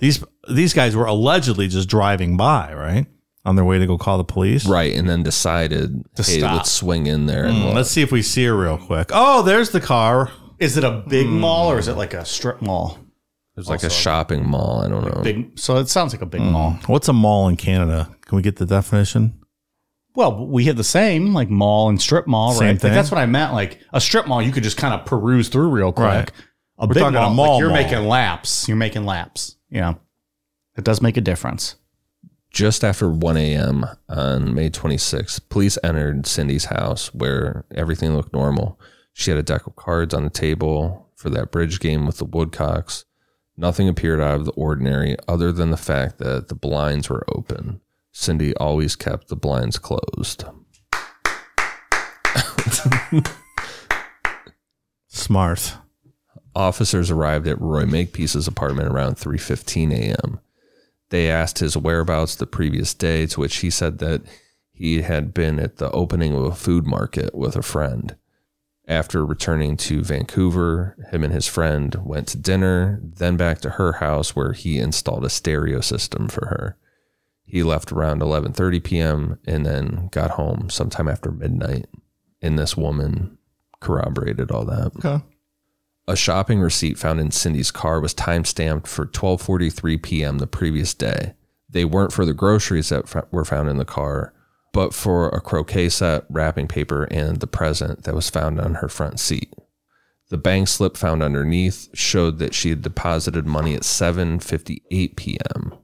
These these guys were allegedly just driving by, right, on their way to go call the police. Right. And then decided, To hey, stop. let's swing in there. And Hmm, look. let's see if we see her real quick. Oh, there's the car. Is it a big mall or is it like a strip mall? There's like a shopping mall. I don't know. Big. So it sounds like a big hmm. mall. What's a mall in Canada? Can we get the definition? Well, we had the same like mall and strip mall, Same right? thing? Like, that's what I meant. Like a strip mall, you could just kind of peruse through real quick. Right. A We're big talking a mall, mall like you're mall. making laps. You're making laps. Yeah, it does make a difference. Just after 1 a.m. on May 26th, police entered Cindy's house where everything looked normal. She had a deck of cards on the table for that bridge game with the Woodcocks. Nothing appeared out of the ordinary other than the fact that the blinds were open. Cindy always kept the blinds closed. Smart. Officers arrived at Roy Makepeace's apartment around 3:15 a.m. They asked his whereabouts the previous day, to which he said that he had been at the opening of a food market with a friend. After returning to Vancouver, him and his friend went to dinner, then back to her house where he installed a stereo system for her. He left around 11:30 p.m. and then got home sometime after midnight. And this woman corroborated all that. Okay. A shopping receipt found in Cindy's car was time-stamped for 12:43 p.m. the previous day. They weren't for the groceries that f- were found in the car, but for a croquet set, wrapping paper, and the present that was found on her front seat. The bank slip found underneath showed that she had deposited money at 7:58 p.m.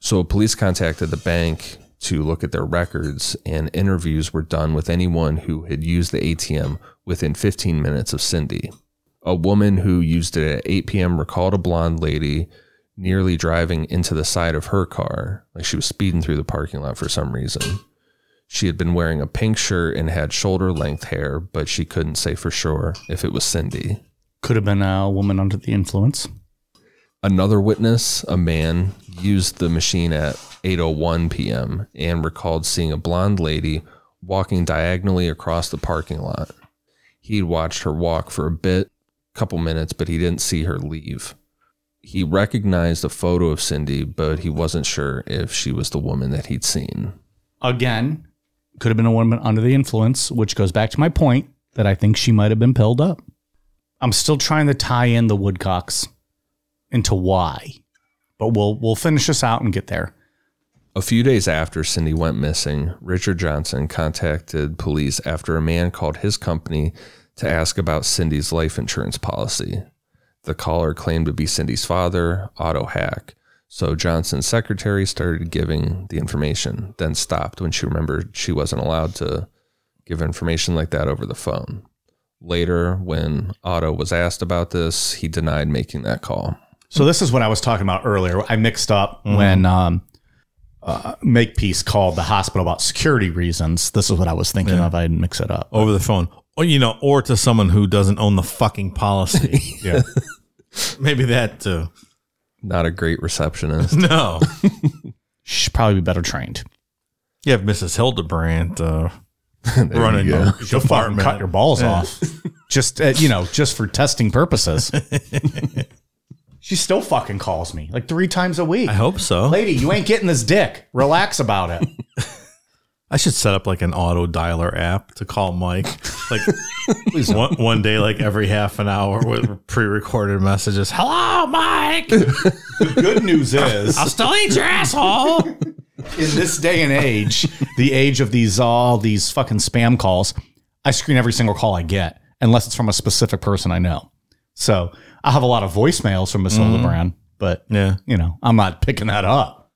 So police contacted the bank to look at their records, and interviews were done with anyone who had used the ATM within 15 minutes of Cindy. A woman who used it at 8 p.m. recalled a blonde lady nearly driving into the side of her car, like she was speeding through the parking lot for some reason. She had been wearing a pink shirt and had shoulder length hair, but she couldn't say for sure if it was Cindy. Could have been a woman under the influence. Another witness, a man, used the machine at 8:01 p.m. and recalled seeing a blonde lady walking diagonally across the parking lot. He'd watched her walk for a bit, couple minutes, but he didn't see her leave. He recognized a photo of Cindy, but he wasn't sure if she was the woman that he'd seen. Again, could have been a woman under the influence, which goes back to my point that I think she might have been pilled up. I'm still trying to tie in the Woodcocks into why, but we'll we'll finish this out and get there. A few days after Cindy went missing, Richard Johnson contacted police after a man called his company to ask about Cindy's life insurance policy. The caller claimed to be Cindy's father, Otto Hack. So Johnson's secretary started giving the information, then stopped when she remembered she wasn't allowed to give information like that over the phone. Later, when Otto was asked about this, he denied making that call. So this is what I was talking about earlier. I mixed up when um, uh, Makepeace called the hospital about security reasons. This is what I was thinking of. I didn't mix it up. Over the phone. Or, you know, or to someone who doesn't own the fucking policy. Yeah. Maybe that too. Not a great receptionist. No. She should probably be better trained. You have Mrs. Hildebrandt uh, There running you go. your She'll fucking cut your balls off. Just uh, you know, just for testing purposes. she still fucking calls me like three times a week. I hope so. Lady, you ain't getting this dick. Relax about it. I should set up like an auto dialer app to call Mike. Like one, one day, like every half an hour with pre-recorded messages. Hello, Mike. The good news is, I'll still eat your asshole. in this day and age, the age of these all these fucking spam calls, I screen every single call I get, unless it's from a specific person I know. So I have a lot of voicemails from Miss mm-hmm. Hildebrand, but Yeah. you know, I'm not picking that up.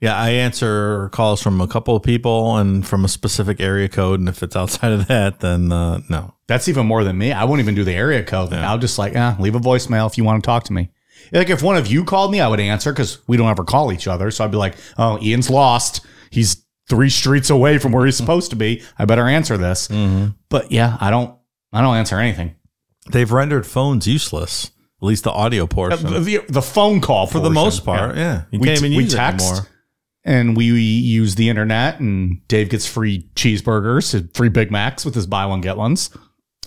Yeah, I answer calls from a couple of people and from a specific area code. And if it's outside of that, then uh, no. That's even more than me. I won't even do the area code. I'll just like, eh, leave a voicemail if you want to talk to me. Like if one of you called me, I would answer because we don't ever call each other. So I'd be like, oh, Ian's lost. He's three streets away from where he's supposed to be. I better answer this. But yeah, I don't. I don't answer anything. They've rendered phones useless. At least the audio portion. The, the- the phone call For the most part, yeah. Even we use it text anymore. And we use the internet, and Dave gets free cheeseburgers, free Big Macs with his buy one get ones.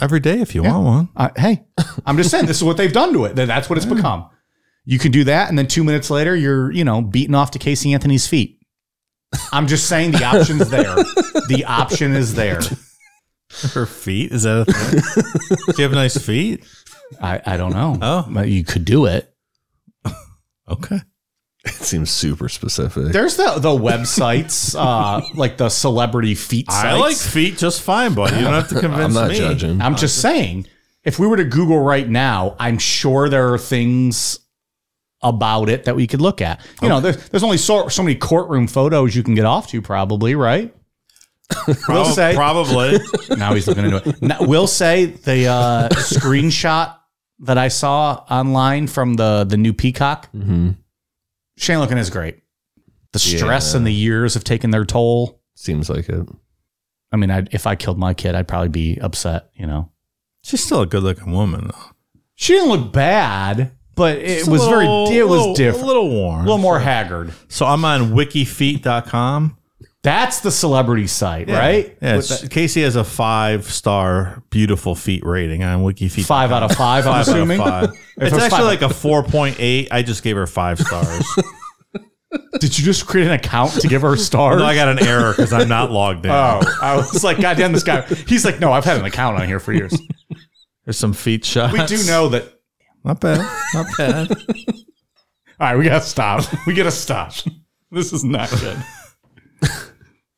Every day if you want one. Uh, hey, I'm just saying this is what they've done to it. That- That's what it's become. You can do that, and then two minutes later, you're you know beaten off to Casey Anthony's feet. I'm just saying the option's there. The option is there. Her feet? Is that a thing? Do you have nice feet? I, I don't know. Oh. but you could do it. Okay. It seems super specific. There's the the websites, uh, like the celebrity feet sites. I like feet just fine, buddy. You don't have to convince I'm not me. judging. I'm just saying, if we were to Google right now, I'm sure there are things about it that we could look at. You know, there's, there's only so, so many courtroom photos you can get off to, probably, right? we'll say. Probably. now he's looking into it. Now, we'll say the uh, screenshot that I saw online from the the new Peacock. hmm Shane looking is great. The stress Yeah. and the years have taken their toll. Seems like it. I mean, I'd, if I killed my kid, I'd probably be upset. You know, She's still a good looking woman, though. she didn't look bad, but it Just was little- very. It was different. A little warm. a little more haggard. So I'm on wikifeet.com. That's the celebrity site, right? Yeah, it's- the- Casey has a five star beautiful feet rating on wikifeet. five out of five. I'm Five out of assuming. five. If It's it was actually five- like a 4.8. I just gave her five stars. Did you just create an account to give her stars? no, I got an error because I'm not logged in. Oh, I was like, God damn, this guy. He's like, no, I've had an account on here for years. There's some feet shots. We do know that. Not bad. Not bad. All right, we gotta stop. We gotta stop. This is not good.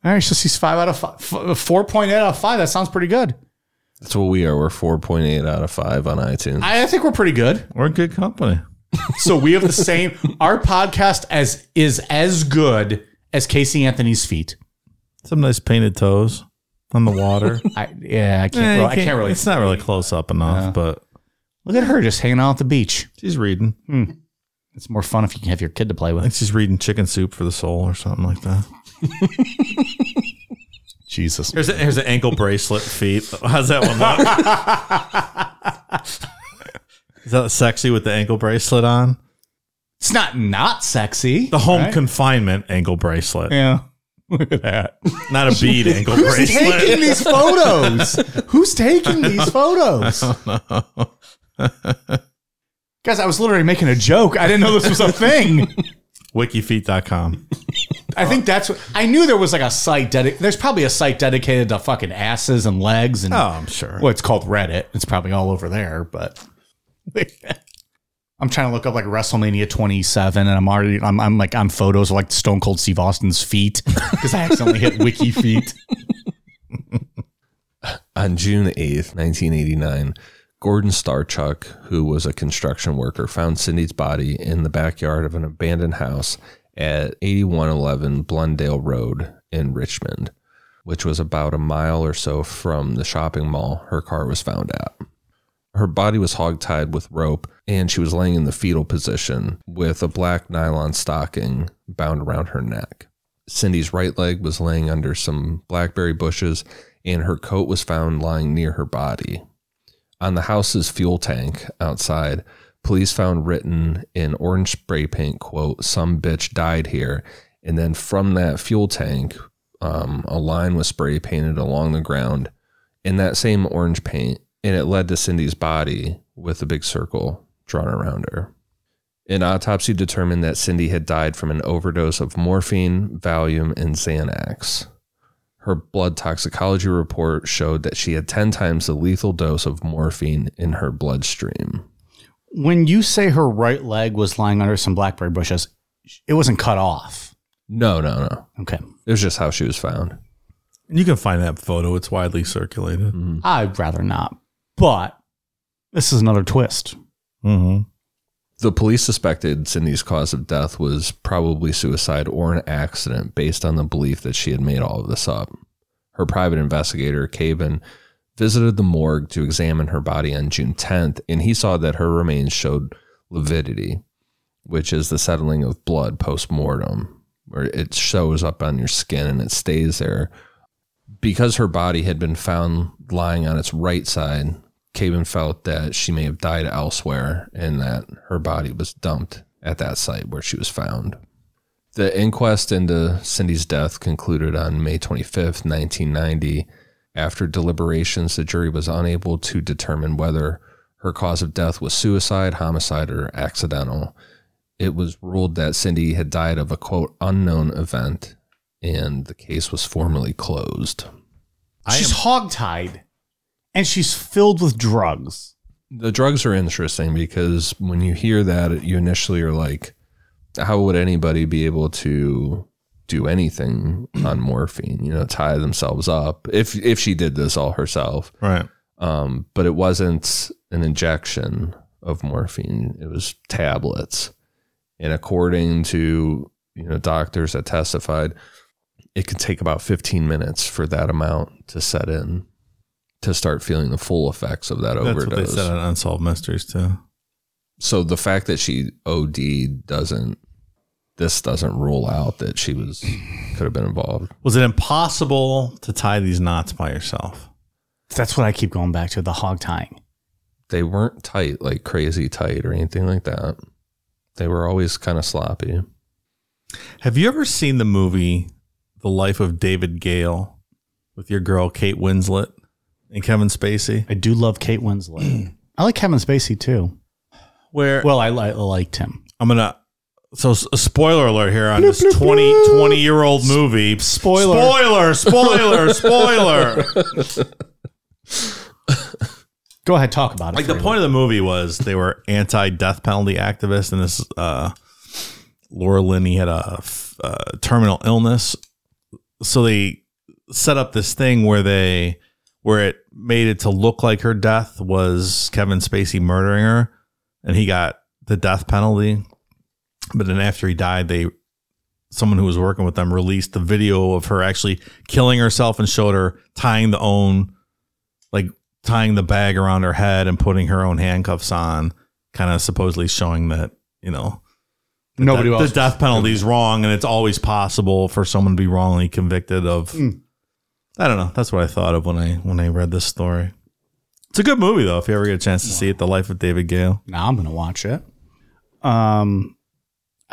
All right, so she's five out of five, four point eight out of five. That sounds pretty good. That's what we are. We're 4.8 out of 5 on iTunes. I, I think we're pretty good. We're in good company. So we have the same. Our podcast as is as good as Casey Anthony's feet. Some nice painted toes on the water. I yeah, I can't. Eh, really, you I can't really. It's not really close up enough, Yeah. but Look at her just hanging out at the beach. she's reading. It's more fun if you can have your kid to play I with. think she's reading Chicken Soup for the Soul or something like that. Jesus. Here's, a, here's an ankle bracelet feet. How's that one look? Is that sexy with the ankle bracelet on? It's not not sexy. The home right? confinement ankle bracelet, Yeah. Look at that. not a bead ankle Who's taking these photos? Who's taking these photos? Guys, I was literally making a joke. I didn't know this was a thing. Wikifeet.com. I think oh. that's what I knew there was like a site dedicated. There's probably a site dedicated to fucking asses and legs and Oh, I'm sure. well, it's called Reddit. It's probably all over there, but I'm trying to look up like WrestleMania 27, and I'm already I'm, I'm like on photos of like Stone Cold Steve Austin's feet because I accidentally hit Wiki feet. On June 8th, 1989, Gordon Starchuk, who was a construction worker, found Cindy's body in the backyard of an abandoned house at 8111 Blundell Road in Richmond, which was about a mile or so from the shopping mall her car was found at. Her body was hogtied with rope, and she was laying in the fetal position with a black nylon stocking bound around her neck. Cindy's right leg was laying under some blackberry bushes, and her coat was found lying near her body. On the house's fuel tank outside, police found written in orange spray paint, quote, some bitch died here. And then from that fuel tank, um, a line was spray painted along the ground in that same orange paint, and it led to Cindy's body with a big circle drawn around her. An autopsy determined that Cindy had died from an overdose of morphine, Valium, and Xanax. Her blood toxicology report showed that she had 10 times the lethal dose of morphine in her bloodstream. When you say her right leg was lying under some blackberry bushes, it wasn't cut off. No, no, no. Okay. It was just how she was found. You can find that photo. It's widely circulated. I'd rather not. But this is another twist. Mm-hmm. The police suspected Cindy's cause of death was probably suicide or an accident based on the belief that she had made all of this up. Her private investigator, Kaban, visited the morgue to examine her body on June 10th, and he saw that her remains showed lividity, which is the settling of blood post mortem, where it shows up on your skin and it stays there. Because her body had been found lying on its right side, Kaban felt that she may have died elsewhere and that her body was dumped at that site where she was found. The inquest into Cindy's death concluded on May 25th, 1990. After deliberations, the jury was unable to determine whether her cause of death was suicide, homicide, or accidental. It was ruled that Cindy had died of a quote unknown event, and the case was formally closed. She's hogtied and she's filled with drugs. The drugs are interesting because when you hear that, you initially are like, how would anybody be able to do anything on morphine? You know, tie themselves up if if she did this all herself. Right. Um, but it wasn't an injection of morphine; it was tablets. And according to you know doctors that testified, it can take about 15 minutes for that amount to set in to start feeling the full effects of that That's what they overdose. said on Unsolved Mysteries too. so the fact that she OD doesn't this doesn't rule out that she was could have been involved. Was it impossible to tie these knots by yourself? That's what I keep going back to the hog tying. They weren't tight like crazy tight or anything like that. They were always kind of sloppy. Have you ever seen the movie The Life of David Gale with your girl Kate Winslet and Kevin Spacey? I do love Kate Winslet. I like Kevin Spacey too. Where Well, I, li- I liked him. I'm gonna so a spoiler alert here on this 20, 20 year old movie. Spoiler. spoiler, spoiler, spoiler. Go ahead, talk about it. like the point of the movie was they were anti death penalty activists, and this uh, Laura Linney had a uh, terminal illness, so they set up this thing where they where it made it to look like her death was Kevin Spacey murdering her, and he got the death penalty. But then after he died, they someone who was working with them released the video of her actually killing herself and showed her tying the own like tying the bag around her head and putting her own handcuffs on, kind of supposedly showing that, you know, Nobody that else. the death penalty is wrong and it's always possible for someone to be wrongly convicted of Mm. I don't know. That's what I thought of when I when I read this story. It's a good movie though, if you ever get a chance to see it, The Life of David Gale. now I'm gonna watch it. Um,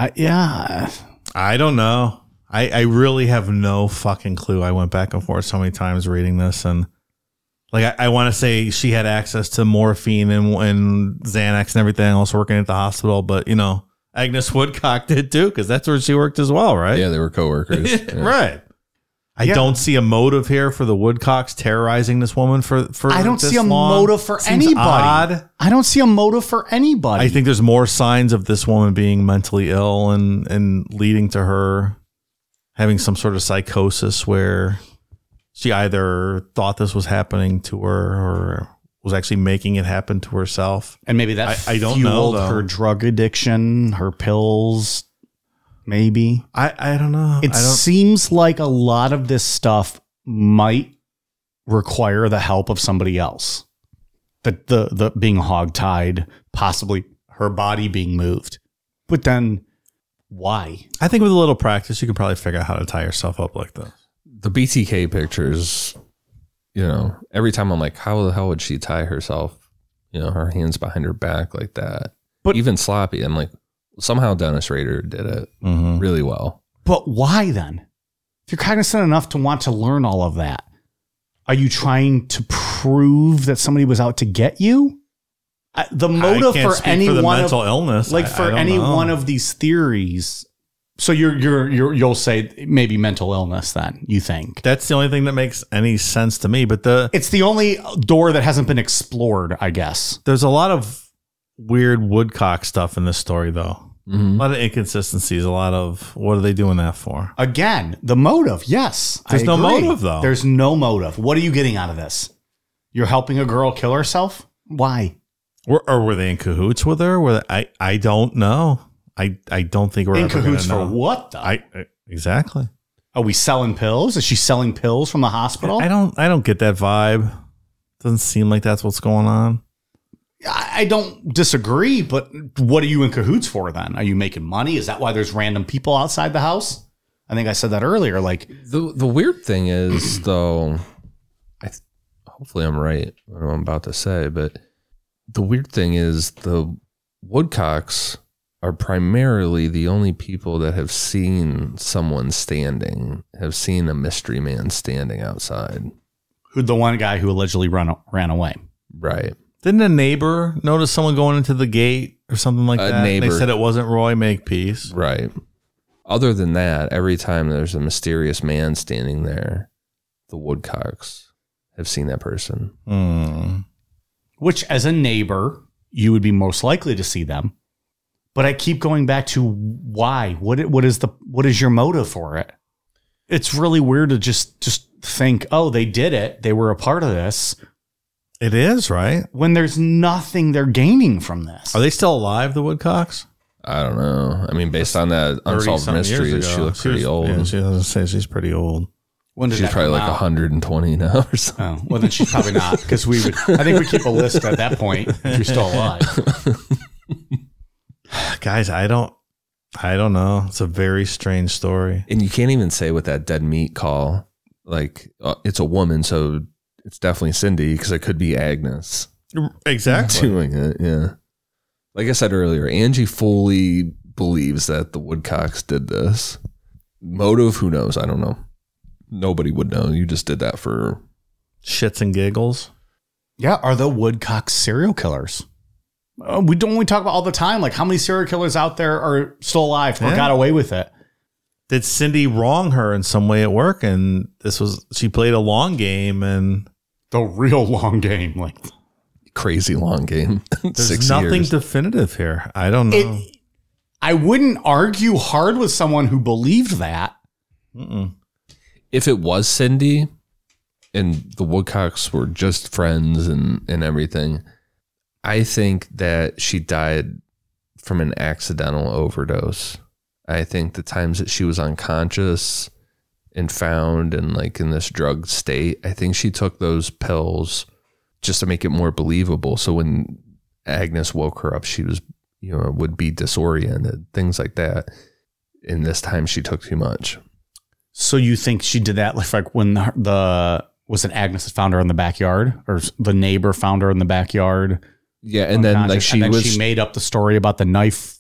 I, yeah, I don't know. I, I really have no fucking clue. I went back and forth so many times reading this and like I, I want to say she had access to morphine and, and Xanax and everything else working at the hospital, but you know, Agnes Woodcock did too, because that's where she worked as well, right? Yeah, they were coworkers. Yeah. right. I Yeah. don't see a motive here for the Woodcocks terrorizing this woman for for. I don't this see a long. motive for Seems anybody. odd. I don't see a motive for anybody. I think there's more signs of this woman being mentally ill and and leading to her having some sort of psychosis where she either thought this was happening to her or was actually making it happen to herself. and maybe that I- I don't know, fueled though. her drug addiction, her pills. Maybe I I don't know. it I don't. seems like a lot of this stuff might require the help of somebody else. The the the being hogtied, possibly her body being moved, but then why? I think with a little practice, you can probably figure out how to tie yourself up like this. The BTK pictures, you know, every time I'm like, how the hell would she tie herself? You know, her hands behind her back like that. But- even sloppy. I'm like, somehow Dennis Rader did it Mm-hmm. really well. But why then? If you're cognizant enough to want to learn all of that, are you trying to prove that somebody was out to get you? I- The motive for any for the one mental of, illness, like I- I for don't any know. one of these theories. So you're you're you're you'll say maybe mental illness then you think That's the only thing that makes any sense to me. But the it's the only door that hasn't been explored, I guess. there's a lot of weird Woodcock stuff in this story, though. A Mhm. lot of inconsistencies. A lot of what are they doing that for? Again, the motive, yes. There's I no agree. motive, though. There's no motive. What are you getting out of this? You're helping a girl kill herself? Why? Or, or were they in cahoots with her? Were they, I I don't know. I I don't think we're In cahoots for what though? I, I exactly. Are we selling pills? Is she selling pills from the hospital? I don't I don't get that vibe. Doesn't seem like that's what's going on. I don't disagree, but what are you in cahoots for then? Are you making money? Is that why there's random people outside the house? I think I said that earlier. Like, The the weird thing is though, I th- hopefully I'm right what I'm about to say, but the weird thing is the woodcocks are primarily the only people that have seen someone standing, have seen a mystery man standing outside. who the one guy who allegedly run ran away? Right. Didn't a neighbor notice someone going into the gate or something like A that? neighbor. They said it wasn't Roy Makepeace. Right. Other than that, every time there's a mysterious man standing there, the woodcocks have seen that person. Hmm. Which, as a neighbor, you would be most likely to see them. But I keep going back to why. What it- what is the what is your motive for it? It's really weird to just just think, oh, they did it. They were a part of this. It is, right? When there's nothing they're gaining from this. Are they still alive, the Woodcocks? I don't know. I mean, based on that unsolved 30-some mystery, she ago. looks pretty was- old. Yeah, she doesn't say she's pretty old. When did She's that probably like out? 120 now or something. Oh, well, then she's probably not because we would. I think we keep a list at that point if you're still alive. Guys, I don't I don't know. It's a very strange story. And you can't even say with that dead meat call, like uh, it's a woman, so it's definitely Cindy because it could be Agnes Exactly. doing it. Yeah. Like I said earlier, Angie fully believes that the Woodcocks did this. Motive, who knows? I don't know. Nobody would know. You just did that for. Shits and giggles. Yeah, are the Woodcocks serial killers? Uh, we don't we talk about all the time like how many serial killers out there are still alive or Yeah. got away with it. Did Cindy wrong her in some way at work? And this was she played a long game and The real long game, like Crazy long game. there's Six nothing years. definitive here. I don't know. it. I wouldn't argue hard with someone who believed that. Mm-mm. if it was Cindy and the Woodcocks were just friends and, and everything, I think that she died from an accidental overdose. I think the times that she was unconscious and found and like in this drugged state, I think she took those pills just to make it more believable. So when Agnes woke her up, she was, you know, would be disoriented, things like that. And this time she took too much. So you think she did that like, like when the, the was it Agnes that found her in the backyard or the neighbor found her in the backyard? Yeah, and then like she was she made up the story about the knife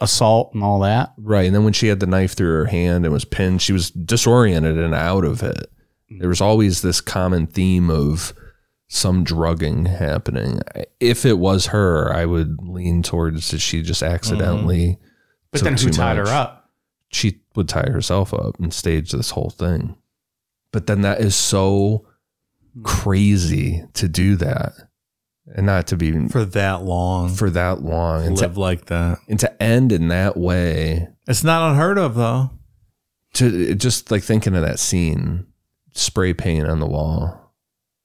assault and all that. right, and then when she had the knife through her hand and was pinned, she was disoriented and out of it. Mm. There was always this common theme of some drugging happening. If it was her, I would lean towards that she just accidentally. Mm-hmm. But then who tied much. her up? She would tie herself up and stage this whole thing. But then that is so hmm. crazy to do that, and not to be For that long. for that long and to, live like that. and to end in that way. It's not unheard of though. to just like thinking of that scene, spray paint on the wall.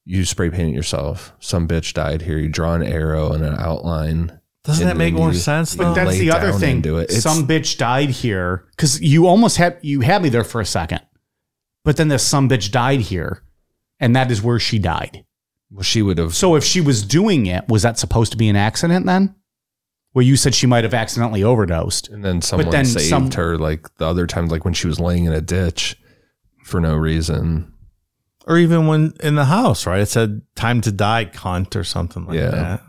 You spray paint it yourself. Some bitch died here. You draw an arrow and an outline. Doesn't that make more you- sense But that's the other thing. into it. It's- Some bitch died here because you almost had you had me there for a second, but then this some bitch died here, and that is where she died. Well, she would have. So if she was doing it, was that supposed to be an accident then? Where you said she might have accidentally overdosed. And then someone then saved some- her like the other time, like when she was laying in a ditch for no reason. or even when in the house, right? It said time to die, cunt, or something like Yeah. that.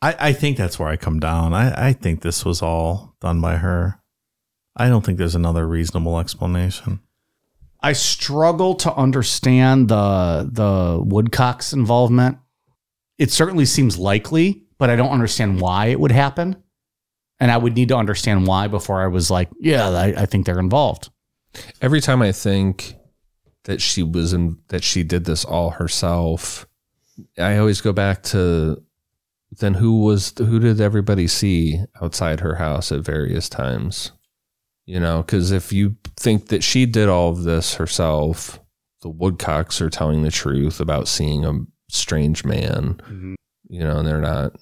I, I think that's where I come down. I, I think this was all done by her. I don't think there's another reasonable explanation. I struggle to understand the the Woodcock's involvement. It certainly seems likely, but I don't understand why it would happen. And I would need to understand why before I was like, yeah, I, I think they're involved. Every time I think that she was in, that she did this all herself, I always go back to then who was who did everybody see outside her house at various times? You know, because if you think that she did all of this herself, the Woodcocks are telling the truth about seeing a strange man. Mm-hmm. You know, and they're not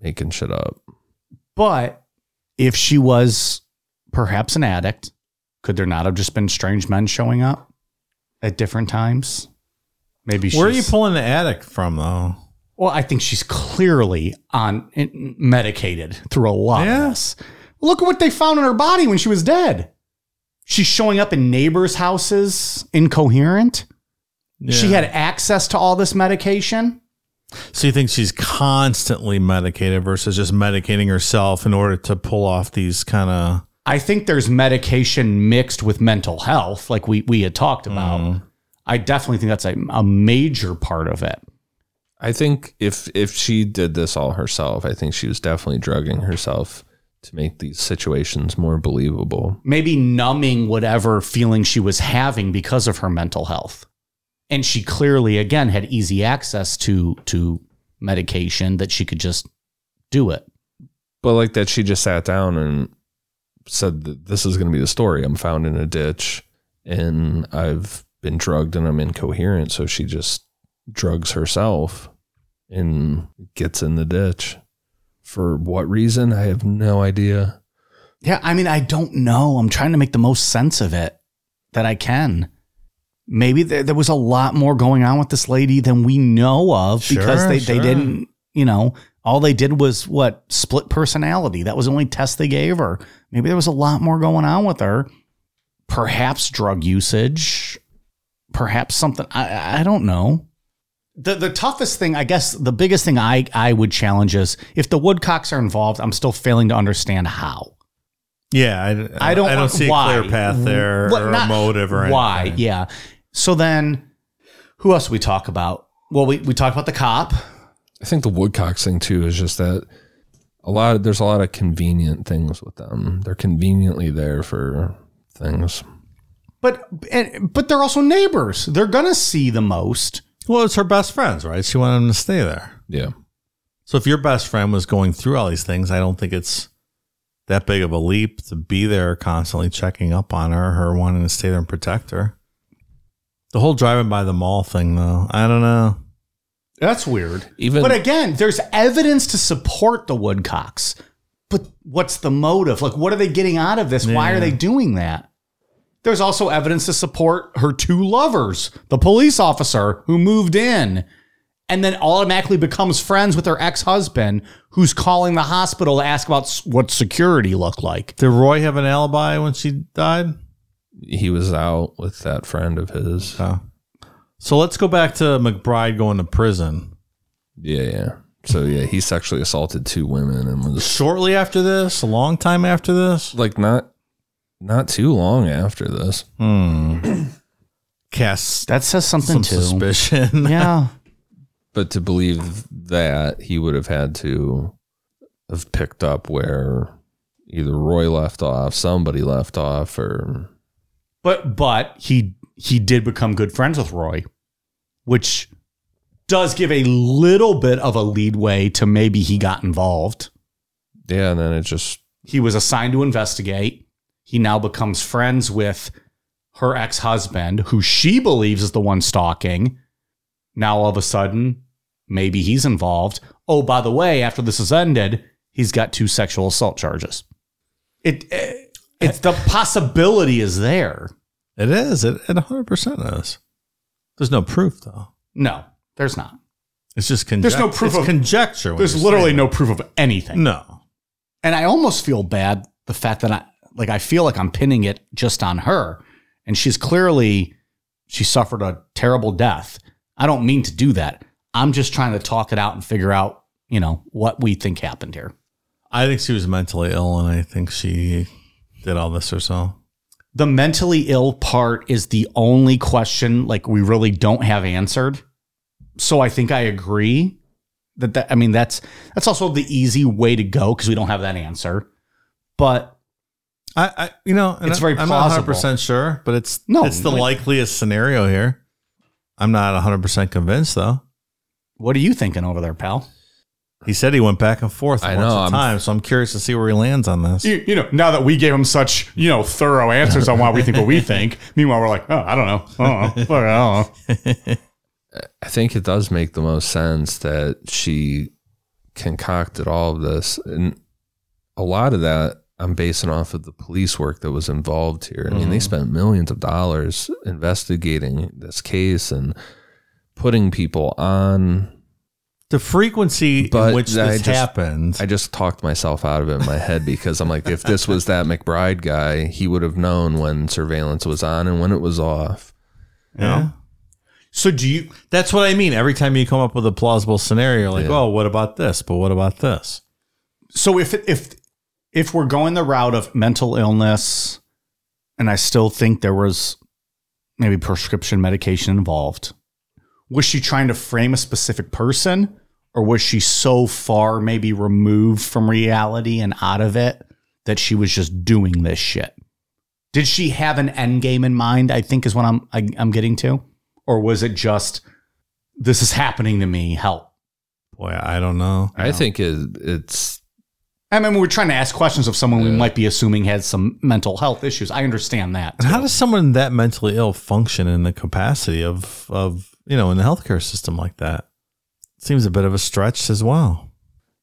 making shit up. But if she was perhaps an addict, could there not have just been strange men showing up at different times? Maybe Where are you pulling the addict from, though? Well, I think she's clearly on medicated through a lot Yeah. Of this. Look at what they found in her body when she was dead. She's showing up in neighbors' houses incoherent. She had access to all this medication. So you think she's constantly medicated versus just medicating herself in order to pull off these kind of I think there's medication mixed with mental health, like we we had talked about. Mm-hmm. I definitely think that's a, a major part of it. I think if if she did this all herself, I think she was definitely drugging herself to make these situations more believable. Maybe numbing whatever feeling she was having because of her mental health. And she clearly again had easy access to to medication that she could just do it. But like that, she just sat down and said that this is going to be the story. I'm found in a ditch and I've been drugged and I'm incoherent. So she just drugs herself and gets in the ditch. For what reason? I have no idea. Yeah, I mean, I don't know. I'm trying to make the most sense of it that I can. Maybe there, there was a lot more going on with this lady than we know of because Sure, they, they sure. didn't, you know, all they did was what? Split personality. That was the only test they gave her. Maybe there was a lot more going on with her. Perhaps drug usage. Perhaps something. I, I don't know. The, the toughest thing, I guess, the biggest thing I, I would challenge is if the Woodcocks are involved, I'm still failing to understand how. yeah. I, I don't. I don't see why. a clear path there What- or not a motive or why. anything. Yeah. So then, who else do we talk about? Well, we we talked about the cop. I think the Woodcocks thing too is just that a lot of, there's a lot of convenient things with them. They're conveniently there for things. But and, but they're also neighbors. They're gonna see the most. Well, it's her best friends, right? She wanted them to stay there. Yeah. So if your best friend was going through all these things, I don't think it's that big of a leap to be there constantly checking up on her, her wanting to stay there and protect her. The whole driving by the mall thing, though, I don't know. That's weird. Even But again, there's evidence to support the Woodcocks. But what's the motive? Like, what are they getting out of this? Why are they doing that? There's also evidence to support her two lovers, the police officer who moved in and then automatically becomes friends with her ex husband who's calling the hospital to ask about what security looked like. Did Roy have an alibi when she died? he was out with that friend of his. Oh. So let's go back to McBride going to prison. Yeah, yeah. So yeah, he sexually assaulted two women and was Shortly after this, a long time after this. like not not too long after this. Hmm. Casts That says something some too. suspicion. Yeah. But to believe that he would have had to have picked up where either Roy left off, somebody left off, or But but he he did become good friends with Roy, which does give a little bit of a leadway to maybe he got involved. yeah, and then it just He was assigned to investigate. He now becomes friends with her ex-husband, who she believes is the one stalking. Now all of a sudden, maybe he's involved. Oh, by the way, after this is ended, he's got two sexual assault charges. It, eh, it's the possibility is there. It is. It, it 100% is. There's no proof, though. No, there's not. It's just conjecture. There's no proof it's of- conjecture. There's literally no proof of anything. No. And I almost feel bad the fact that I like I feel like I'm pinning it just on her. And she's clearly she suffered a terrible death. I don't mean to do that. I'm just trying to talk it out and figure out, you know, what we think happened here. I think she was mentally ill, and I think she did all this herself. The mentally ill part is the only question like we really don't have answered. So I think I agree that that I mean that's that's also the easy way to go because we don't have that answer. But I, I you know, and It's very I'm not 100 plausible. percent sure, but it's No, it's the like- likeliest scenario here. I'm not 100 percent convinced though. what are you thinking over there, pal? He said he went back and forth I once know, a I'm- time, so I'm curious to see where he lands on this. you, you know, now that we gave him such, you know, thorough answers on why we think what we think, meanwhile, we're like, oh, I don't know. Oh, fuck, I don't know. I think it does make the most sense that she concocted all of this. And a lot of that I'm basing off of the police work that was involved here. I mean, they mm-hmm. spent millions of dollars investigating this case and putting people on the frequency But in which I this just- happens. I just talked myself out of it in my head because I'm like, if this was that McBride guy, he would have known when surveillance was on and when it was off. yeah. So do you? That's what I mean. Every time you come up with a plausible scenario, like, Yeah. oh, what about this? But what about this? So if if if we're going the route of mental illness, and I still think there was maybe prescription medication involved, was she trying to frame a specific person, or was she so far maybe removed from reality and out of it that she was just doing this shit? Did she have an end game in mind? I think is what I'm I, I'm getting to, or was it just this is happening to me? Help. Boy, I don't know. I think it, it's I mean, we're trying to ask questions of someone we might be assuming has some mental health issues. I understand that. And how does someone that mentally ill function in the capacity of of you know in the healthcare system like that? Seems a bit of a stretch as well.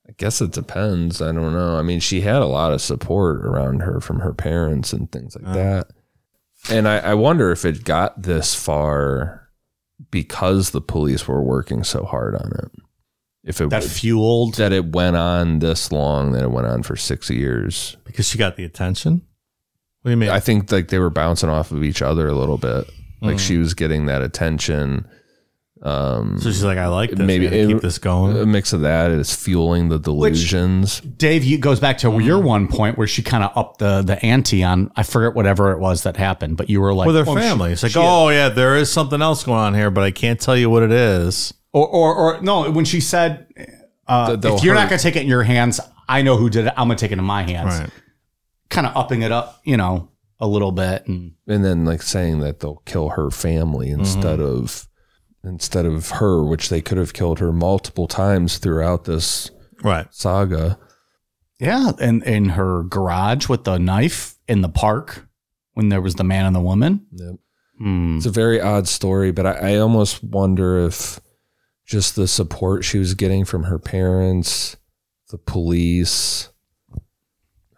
I guess it depends. I don't know. I mean, she had a lot of support around her from her parents and things like Uh. that. And I, I wonder if it got this far because the police were working so hard on it. If it was that fueled. that it went on this long, that it went on for six years. Because she got the attention. What do you mean? I think like they were bouncing off of each other a little bit. Like Mm. she was getting that attention. Um, so she's like, I like this. maybe Maybe it- keep this going. a mix of that is fueling the delusions. Dave, you goes back to your one point where she kind of upped the the ante on. I forget whatever it was that happened, but you were like with her oh, she- family. it's like, she- oh yeah, there is something else going on here, but I can't tell you what it is. Or, or or no, when she said, uh, The- the if you're not hurt- going to take it in your hands, I know who did it. I'm going to take it in my hands. Right. Kind of upping it up, you know, a little bit, and and then like saying that they'll kill her family instead of instead of her which they could have killed her multiple times throughout this Right. saga yeah, and in her garage with the knife in the park when there was the man and the woman. Yep. Hmm. it's a very odd story but I, I almost wonder if just the support she was getting from her parents the police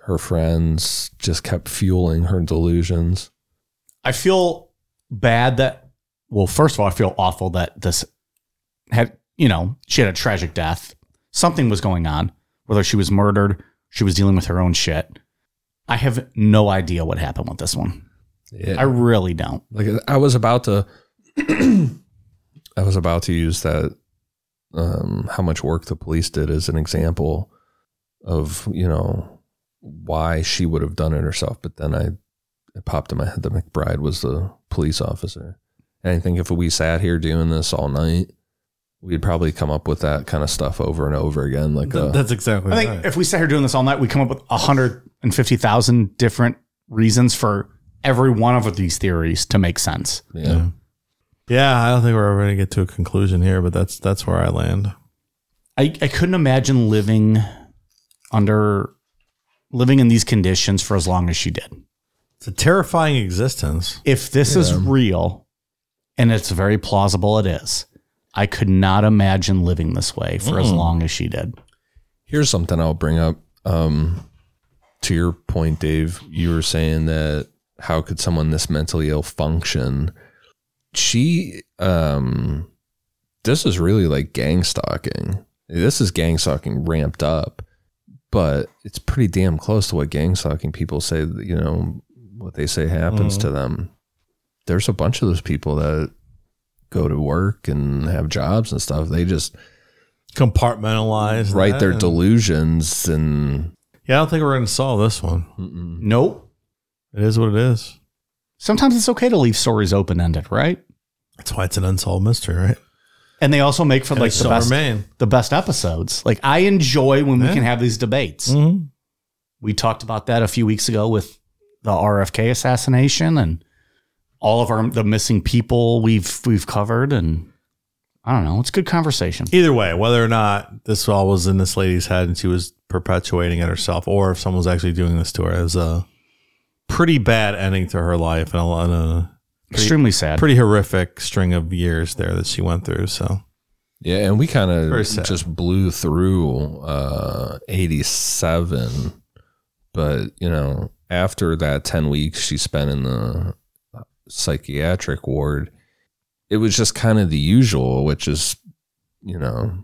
her friends just kept fueling her delusions I feel bad that, well, first of all, I feel awful that this had, you know, she had a tragic death. Something was going on, whether she was murdered, she was dealing with her own shit. I have no idea what happened with this one. yeah. I really don't. like I was about to I was about to use that um how much work the police did as an example of, you know, why she would have done it herself, but then I it popped in my head that McBride was the police officer. And I think if we sat here doing this all night, we'd probably come up with that kind of stuff over and over again like Th- a, that's exactly I think right. if we sat here doing this all night, we come up with 150,000 different reasons for every one of these theories to make sense. yeah. yeah, I don't think we're ever going to get to a conclusion here, but that's that's where I land. I, I couldn't imagine living under living in these conditions for as long as she did. It's a terrifying existence. If this is real and it's very plausible it is, I could not imagine living this way for as long as she did. Here's something I'll bring up. Um, to your point, Dave, you were saying that how could someone this mentally ill function? She, um, this is really like gang stalking. This is gang stalking ramped up, but it's pretty damn close to what gang stalking people say. You know what they say happens to them. There's a bunch of those people that go to work and have jobs and stuff. They just compartmentalize, write their and- delusions and Yeah, I don't think we're going to solve this one. Nope. It is what it is. Sometimes it's okay to leave stories open ended, right? That's why it's an unsolved mystery, right? And they also make for And like it the best remain. the best episodes. Like I enjoy when we Yeah. can have these debates. Mhm. We talked about that a few weeks ago with the RFK assassination and all of our the missing people we've we've covered and I don't know, it's good conversation. Either way, whether or not this all was in this lady's head and she was perpetuating it herself, or if someone was actually doing this to her, as a pretty bad ending to her life and a, lot of Extremely sad. pretty horrific string of years there that she went through. So yeah, and we kind of just blew through uh 87 but you know after that 10 weeks she spent in the psychiatric ward it was just kind of the usual which is you know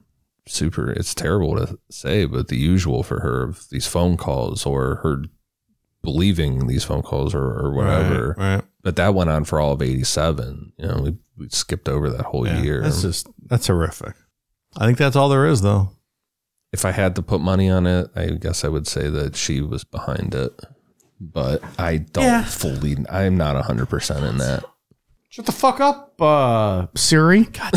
super. It's terrible to say, but the usual for her of these phone calls or her believing these phone calls or, or whatever. Right. right. But that went on for all of '87. You know, we, we skipped over that whole Yeah, year. That's just that's horrific. I think that's all there is, though. if I had to put money on it, I guess I would say that she was behind it. But I don't Yeah. fully. I'm not hundred percent in that. Shut the fuck up, uh, Siri. God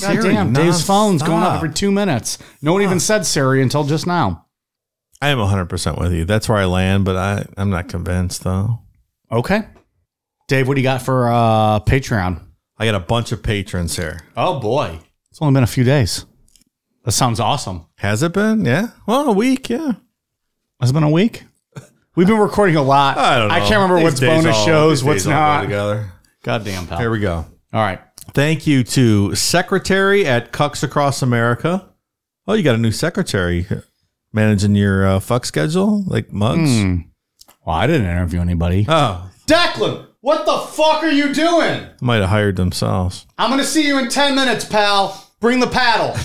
damn, Dave's phone's going up every two minutes. No one even said Siri until just now. I am 100 percent with you. That's where I land, but I I'm not convinced though. Okay. Dave, what do you got for uh, Patreon? I got a bunch of patrons here. Oh, boy. It's only been a few days. That sounds awesome. Has it been? Yeah. Well, a week. Yeah. Has it been a week? We've been recording a lot. I don't know. I can't remember These what's bonus all- shows, what's days all go not. together. Goddamn, pal. Here we go. All right. Thank you to Secretary at Cucks Across America. Oh, you got a new secretary managing your uh, fuck schedule, like mugs. Hmm. Well, I didn't interview anybody. Oh, Declan, what the fuck are you doing? might have hired themselves. I'm going to see you in 10 minutes, pal. Bring the paddle.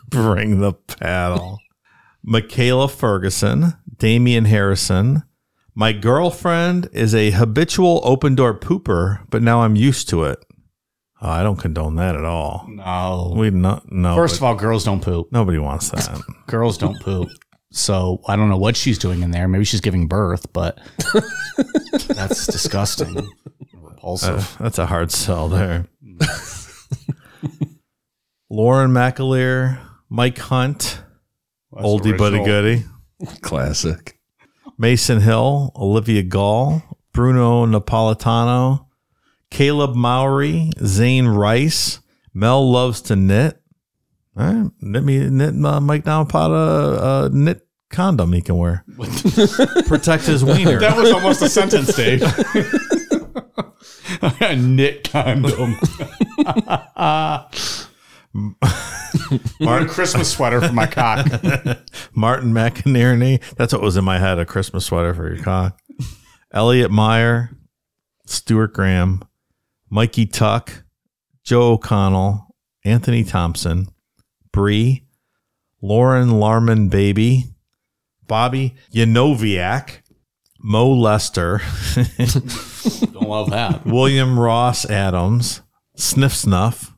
Bring the paddle. Michaela Ferguson, Damian Harrison. My girlfriend is a habitual open door pooper, but now I'm used to it. Oh, I don't condone that at all. No. We not no. First of all, girls don't poop. nobody wants that. Girls don't poop. So I don't know what she's doing in there. Maybe she's giving birth, but that's disgusting. Repulsive. That's a hard sell there. Lauren McAleer, Mike Hunt, oldie but a goodie. Classic. Mason Hill, Olivia Gall, Bruno Napolitano, Caleb Mowry, Zane Rice, Mel loves to knit. All right, knit me knit uh, Mike Napolitano uh, knit condom he can wear. Protect his wiener. That was almost a sentence, Dave. a knit condom. Martin Christmas sweater for my cock. Martin McInerney. That's what was in my head a Christmas sweater for your cock. Elliot Meyer, Stuart Graham, Mikey Tuck, Joe O'Connell, Anthony Thompson, Bree, Lauren Larman Baby, Bobby Yanoviak, Mo Lester, Don't love that. William Ross Adams, Sniff Snuff,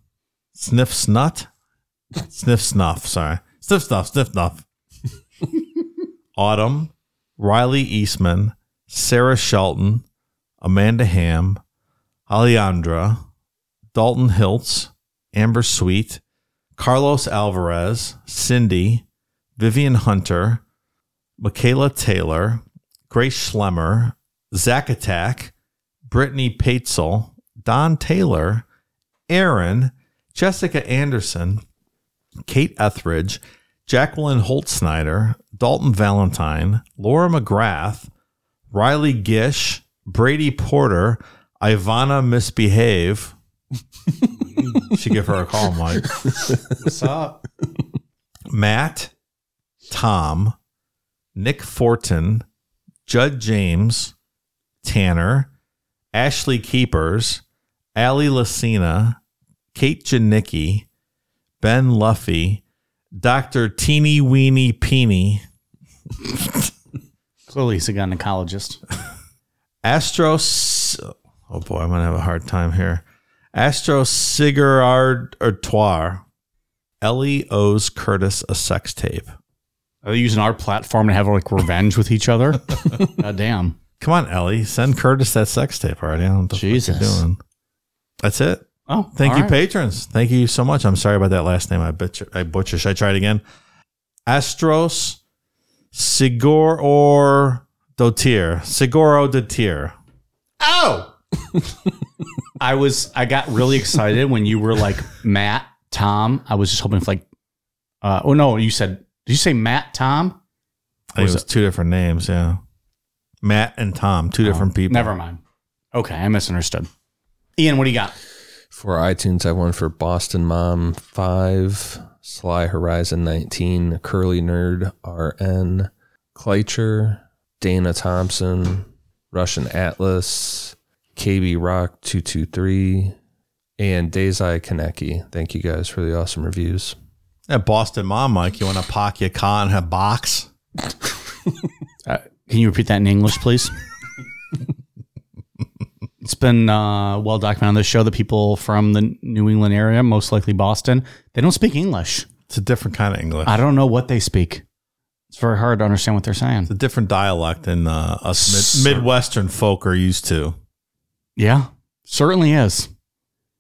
Sniff Snut, Sniff Snuff, sorry. Sniff Snuff, Sniff Snuff. Autumn, Riley Eastman, Sarah Shelton, Amanda Ham, Alejandra, Dalton Hiltz, Amber Sweet, Carlos Alvarez, Cindy, Vivian Hunter, Michaela Taylor, Grace Schlemmer, Zach Attack, Brittany Patzel, Don Taylor, Aaron, Jessica Anderson, Kate Etheridge, Jacqueline Holtzsnyder, Dalton Valentine, Laura McGrath, Riley Gish, Brady Porter, Ivana Misbehave. Should give her a call, Mike. What's up? Matt, Tom, Nick Fortin, Judd James, Tanner, Ashley Keepers, Allie Lacina, Kate Janicki, Ben Luffy, Dr. Teeny Weeny Peeny, Clearly, he's a gynecologist. Astros. Oh boy, I'm gonna have a hard time here. Astro Sigurard Artois. Ellie owes Curtis a sex tape. Are they using our platform to have like revenge with each other? God damn. Come on, Ellie, send Curtis that sex tape already. I don't know what the fuck you're Jesus. doing. That's it. Oh, Thank you, right. patrons. Thank you so much. I'm sorry about that last name. I butcher. I butcher. Should I try it again? Astros Sigor or Dotir. Sigoro Dotir. Oh. I was I got really excited when you were like Matt, Tom. I was just hoping for like uh oh no, you said did you say Matt Tom? I think Was it was two different names. Yeah, Matt and Tom, two different people. Never mind. Okay, I misunderstood. Ian, what do you got? For iTunes, I have one for Boston Mom 5, Sly Horizon 19, Curly Nerd RN, Kleicher, Dana Thompson, Russian Atlas, KB Rock 223, and Dazai Kaneki. Thank you guys for the awesome reviews. At Boston Mom, Mike, you want to pack your car in a box? Uh, can you repeat that in English, please? it's been uh, well documented on this show that people from the New England area, most likely Boston, they don't speak English. It's a different kind of English. I don't know what they speak. It's very hard to understand what they're saying. It's a different dialect than uh, us mid- Midwestern folk are used to. Yeah, certainly is.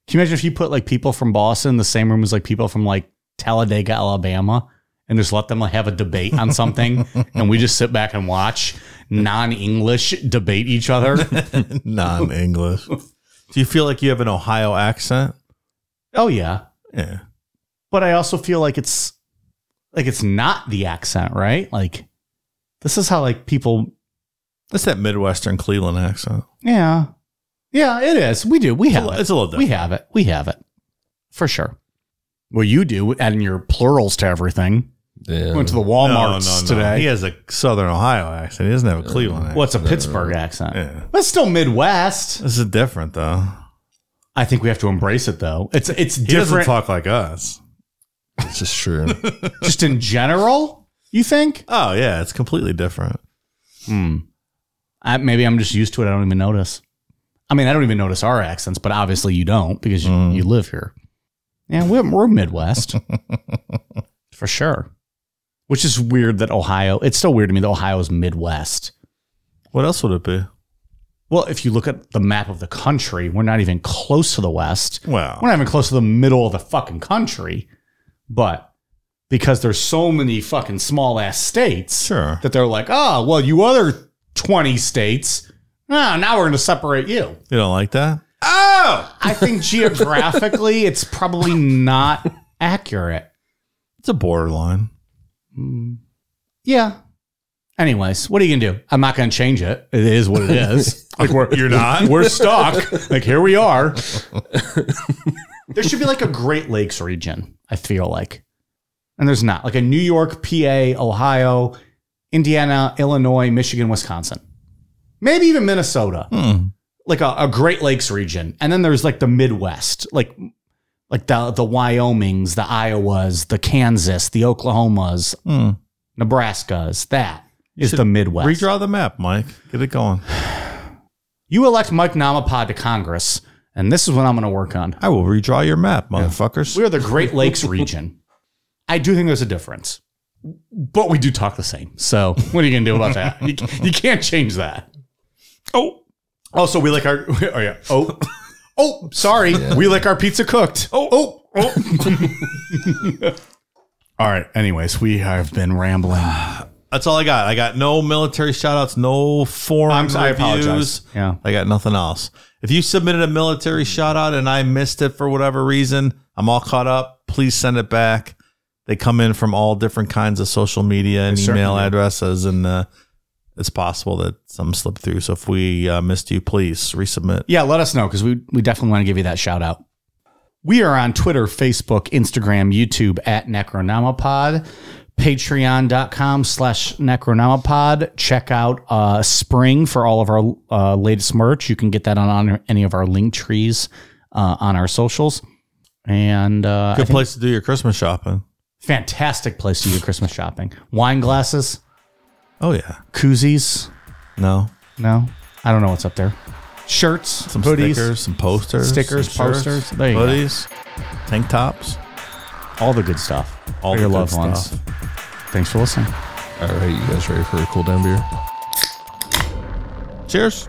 Can you imagine if you put like people from Boston in the same room as like people from like Talladega, Alabama, and just let them like have a debate on something, and we just sit back and watch non-English debate each other? Non-English. Do you feel like you have an Ohio accent? oh yeah, Yeah. but I also feel like it's like it's not the accent, right? Like this is how like people. That's that Midwestern Cleveland accent. Yeah, yeah, it is. We do. We It's a, have li- it. it's a little different. We have it. We have it for sure. Well, you do, adding your plurals to everything. Yeah. Went to the Walmarts today. He has a Southern Ohio accent. He doesn't have a Cleveland accent. What's a Pittsburgh accent? Yeah. That's still Midwest. This is different, though. I think we have to embrace it though. It's it's He doesn't talk like us. It's just true. just in general. You think? Oh, yeah. It's completely different. Hmm. I, maybe I'm just used to it. I don't even notice. I mean, I don't even notice our accents, but obviously you don't because you, Mm. you live here. Yeah, we're, we're Midwest for sure. Which is weird that Ohio. It's still weird to me that Ohio is Midwest. What else would it be? Well, if you look at the map of the country, we're not even close to the West. Well, We're not even close to the middle of the fucking country. But because there's so many fucking small ass states Sure. that they're like, oh, well, you other 20 states, ah, now we're going to separate you. you don't like that? Oh! I think geographically, it's probably not accurate. It's a borderline. Yeah. Anyways, what are you gonna do? I'm not gonna change it. It is what it is. like we're you're not. We're stuck. Like here we are. there should be like a Great Lakes region. I feel like, and there's not like a New York, PA, Ohio, Indiana, Illinois, Michigan, Wisconsin, maybe even Minnesota. Hmm. Like a, a Great Lakes region, and then there's like the Midwest, like like the the Wyomings, the Iowas, the Kansas, the Oklahomas, Hmm. Nebraska's. That is the Midwest. Redraw the map, Mike. Get it going. You elect Mike Namapod to Congress, and this is what I'm going to work on. I will redraw your map, motherfuckers. We're the Great Lakes region. I do think there's a difference, but we do talk the same. So what are you going to do about that? You, you can't change that. Oh, also we like our. Oh yeah. Oh, oh. Sorry, we like our pizza cooked. Oh, oh, oh. All right. Anyways, we have been rambling. That's all I got. I got no military shout outs, no forum I'm sorry, I apologize. Yeah. I got nothing else. If you submitted a military shout out and I missed it for whatever reason, I'm all caught up. Please send it back. They come in from all different kinds of social media and email addresses, and uh, it's possible that some slipped through. So if we uh, missed you, please resubmit. Yeah, let us know because we, we definitely want to give you that shout out. We are on Twitter, Facebook, Instagram, YouTube at Necronomipod, patreon.com slash Necronomipod. Check out uh, Spring for all of our uh, latest merch. You can get that on, on any of our link trees uh, on our socials. And uh, Good place to do your Christmas shopping. fantastic place to do your Christmas shopping. Wine glasses, Oh yeah. koozies. No. No, I don't know what's up there. Shirts, Some hoodies, stickers, some posters, stickers, some shirts, posters. There you go. hoodies, tank tops. all the good stuff. All for the your good loved ones. stuff. Thanks for listening. All right, you guys ready for a cool down beer? Cheers.